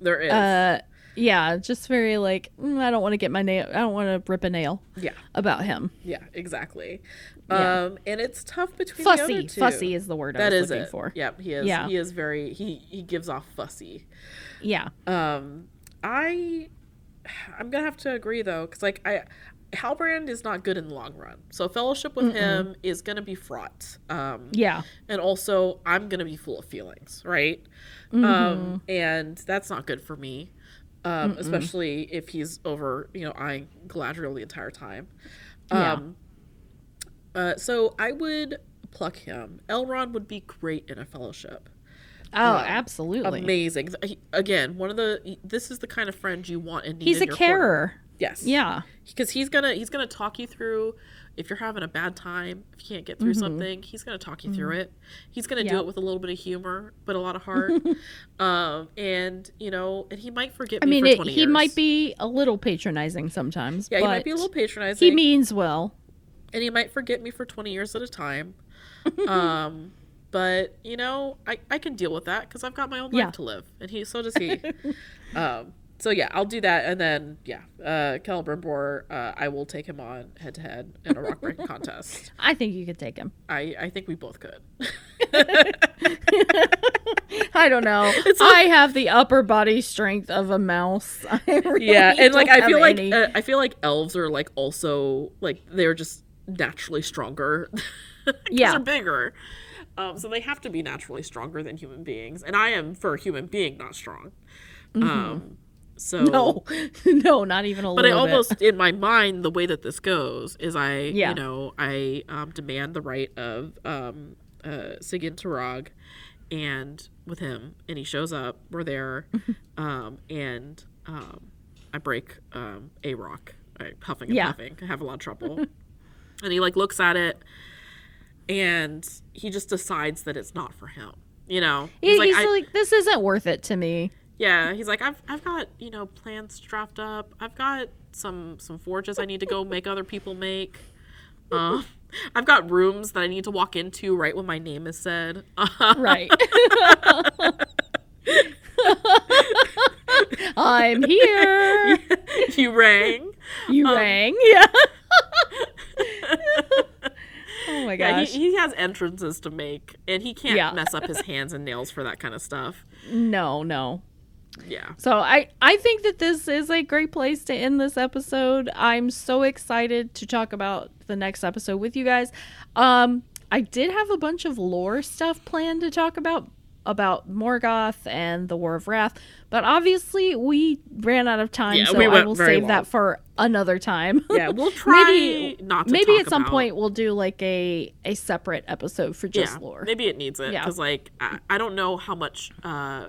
there is. uh, yeah, just very like, mm, I don't want to get my nail, I don't want to rip a nail yeah. about him. Yeah, exactly. Yeah. Um, and it's tough between the other Fussy, two. fussy is the word I That was is looking it. for. Yep, he is. Yeah. He is very. He he gives off fussy. Yeah, Um, I I'm gonna have to agree though, because like I. Halbrand is not good in the long run. So fellowship with him is gonna be fraught. Um, yeah, and also I'm gonna be full of feelings, right? Mm-hmm. Um, and that's not good for me, um, especially if he's over, you know, eyeing Galadriel the entire time. Yeah. Um, uh, so I would pluck him. Elrond would be great in a fellowship. oh, absolutely. Amazing. He- again, one of the this is the kind of friend you want and need He's a corner. carer. Yes. Yeah, Because he's gonna he's gonna talk you through if you're having a bad time, if you can't get through something, he's gonna talk you through it. He's gonna do Mm-hmm. It with a little bit of humor, but a lot of heart. um, and you know, and he might forget I me mean, it, twenty he years. might be a little patronizing sometimes. Yeah, he might be a little patronizing. He means well. and he might forget me for 20 years at a time. um, but you know, I, I can deal with that because I've got my own life to live, and he so does he. um, so yeah, I'll do that, and then yeah, uh, Celebrimbor, uh, I will take him on head to head in a rock breaking contest. I think you could take him. I I think we both could. I don't know. I have the upper body strength of a mouse. I really yeah, and like I feel like uh, I feel like elves are like also like they're just naturally stronger. Yeah. they're bigger. Um, so they have to be naturally stronger than human beings, and I am for a human being not strong. Um, so no, no, not even a lot. but I little bit. almost in my mind the way that this goes is I Yeah. you know I um, demand the right of um, uh, Sigin-tarâg, and with him, and he shows up. We're there, um, and um, I break um, a rock, I, huffing and Yeah. puffing. I have a lot of trouble, and he like looks at it, and he just decides that it's not for him. You know, He- he's, I- like, this isn't worth it to me. Yeah, he's like, I've I've got you know plans draft up. I've got some some forges I need to go make other people make. Um, I've got rooms that I need to walk into right when my name is said. Right. I'm here. you rang. You Um, rang. Yeah. oh my Yeah, yeah, gosh. he, he has entrances to make, and he can't Yeah. mess up his hands and nails for that kind of stuff. no, no. Yeah. So I I think that this is a great place to end this episode. I'm so excited to talk about the next episode with you guys. Um I did have a bunch of lore stuff planned to talk about about Morgoth and the War of Wrath, but obviously we ran out of time, Yeah, so we I will save long. that for another time. Yeah, we'll try maybe not to maybe at some about- point we'll do like a a separate episode for just yeah, lore. maybe it needs it Yeah. because, like, I, I don't know how much uh,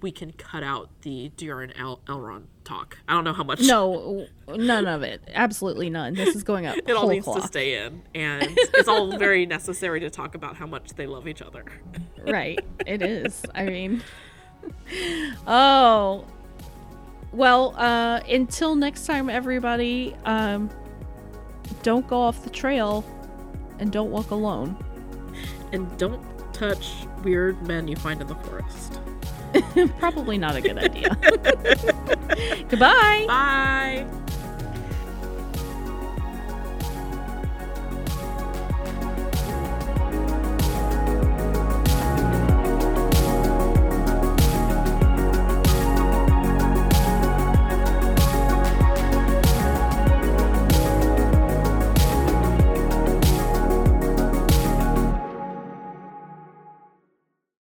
we can cut out the Durin El- Elrond talk. I don't know how much. No, none of it. Absolutely none. This is going up. it all needs cloth. to stay in, and it's all very necessary to talk about how much they love each other. right it is i mean oh well uh until next time everybody um don't go off the trail and don't walk alone And don't touch weird men you find in the forest. probably not a good idea goodbye Bye.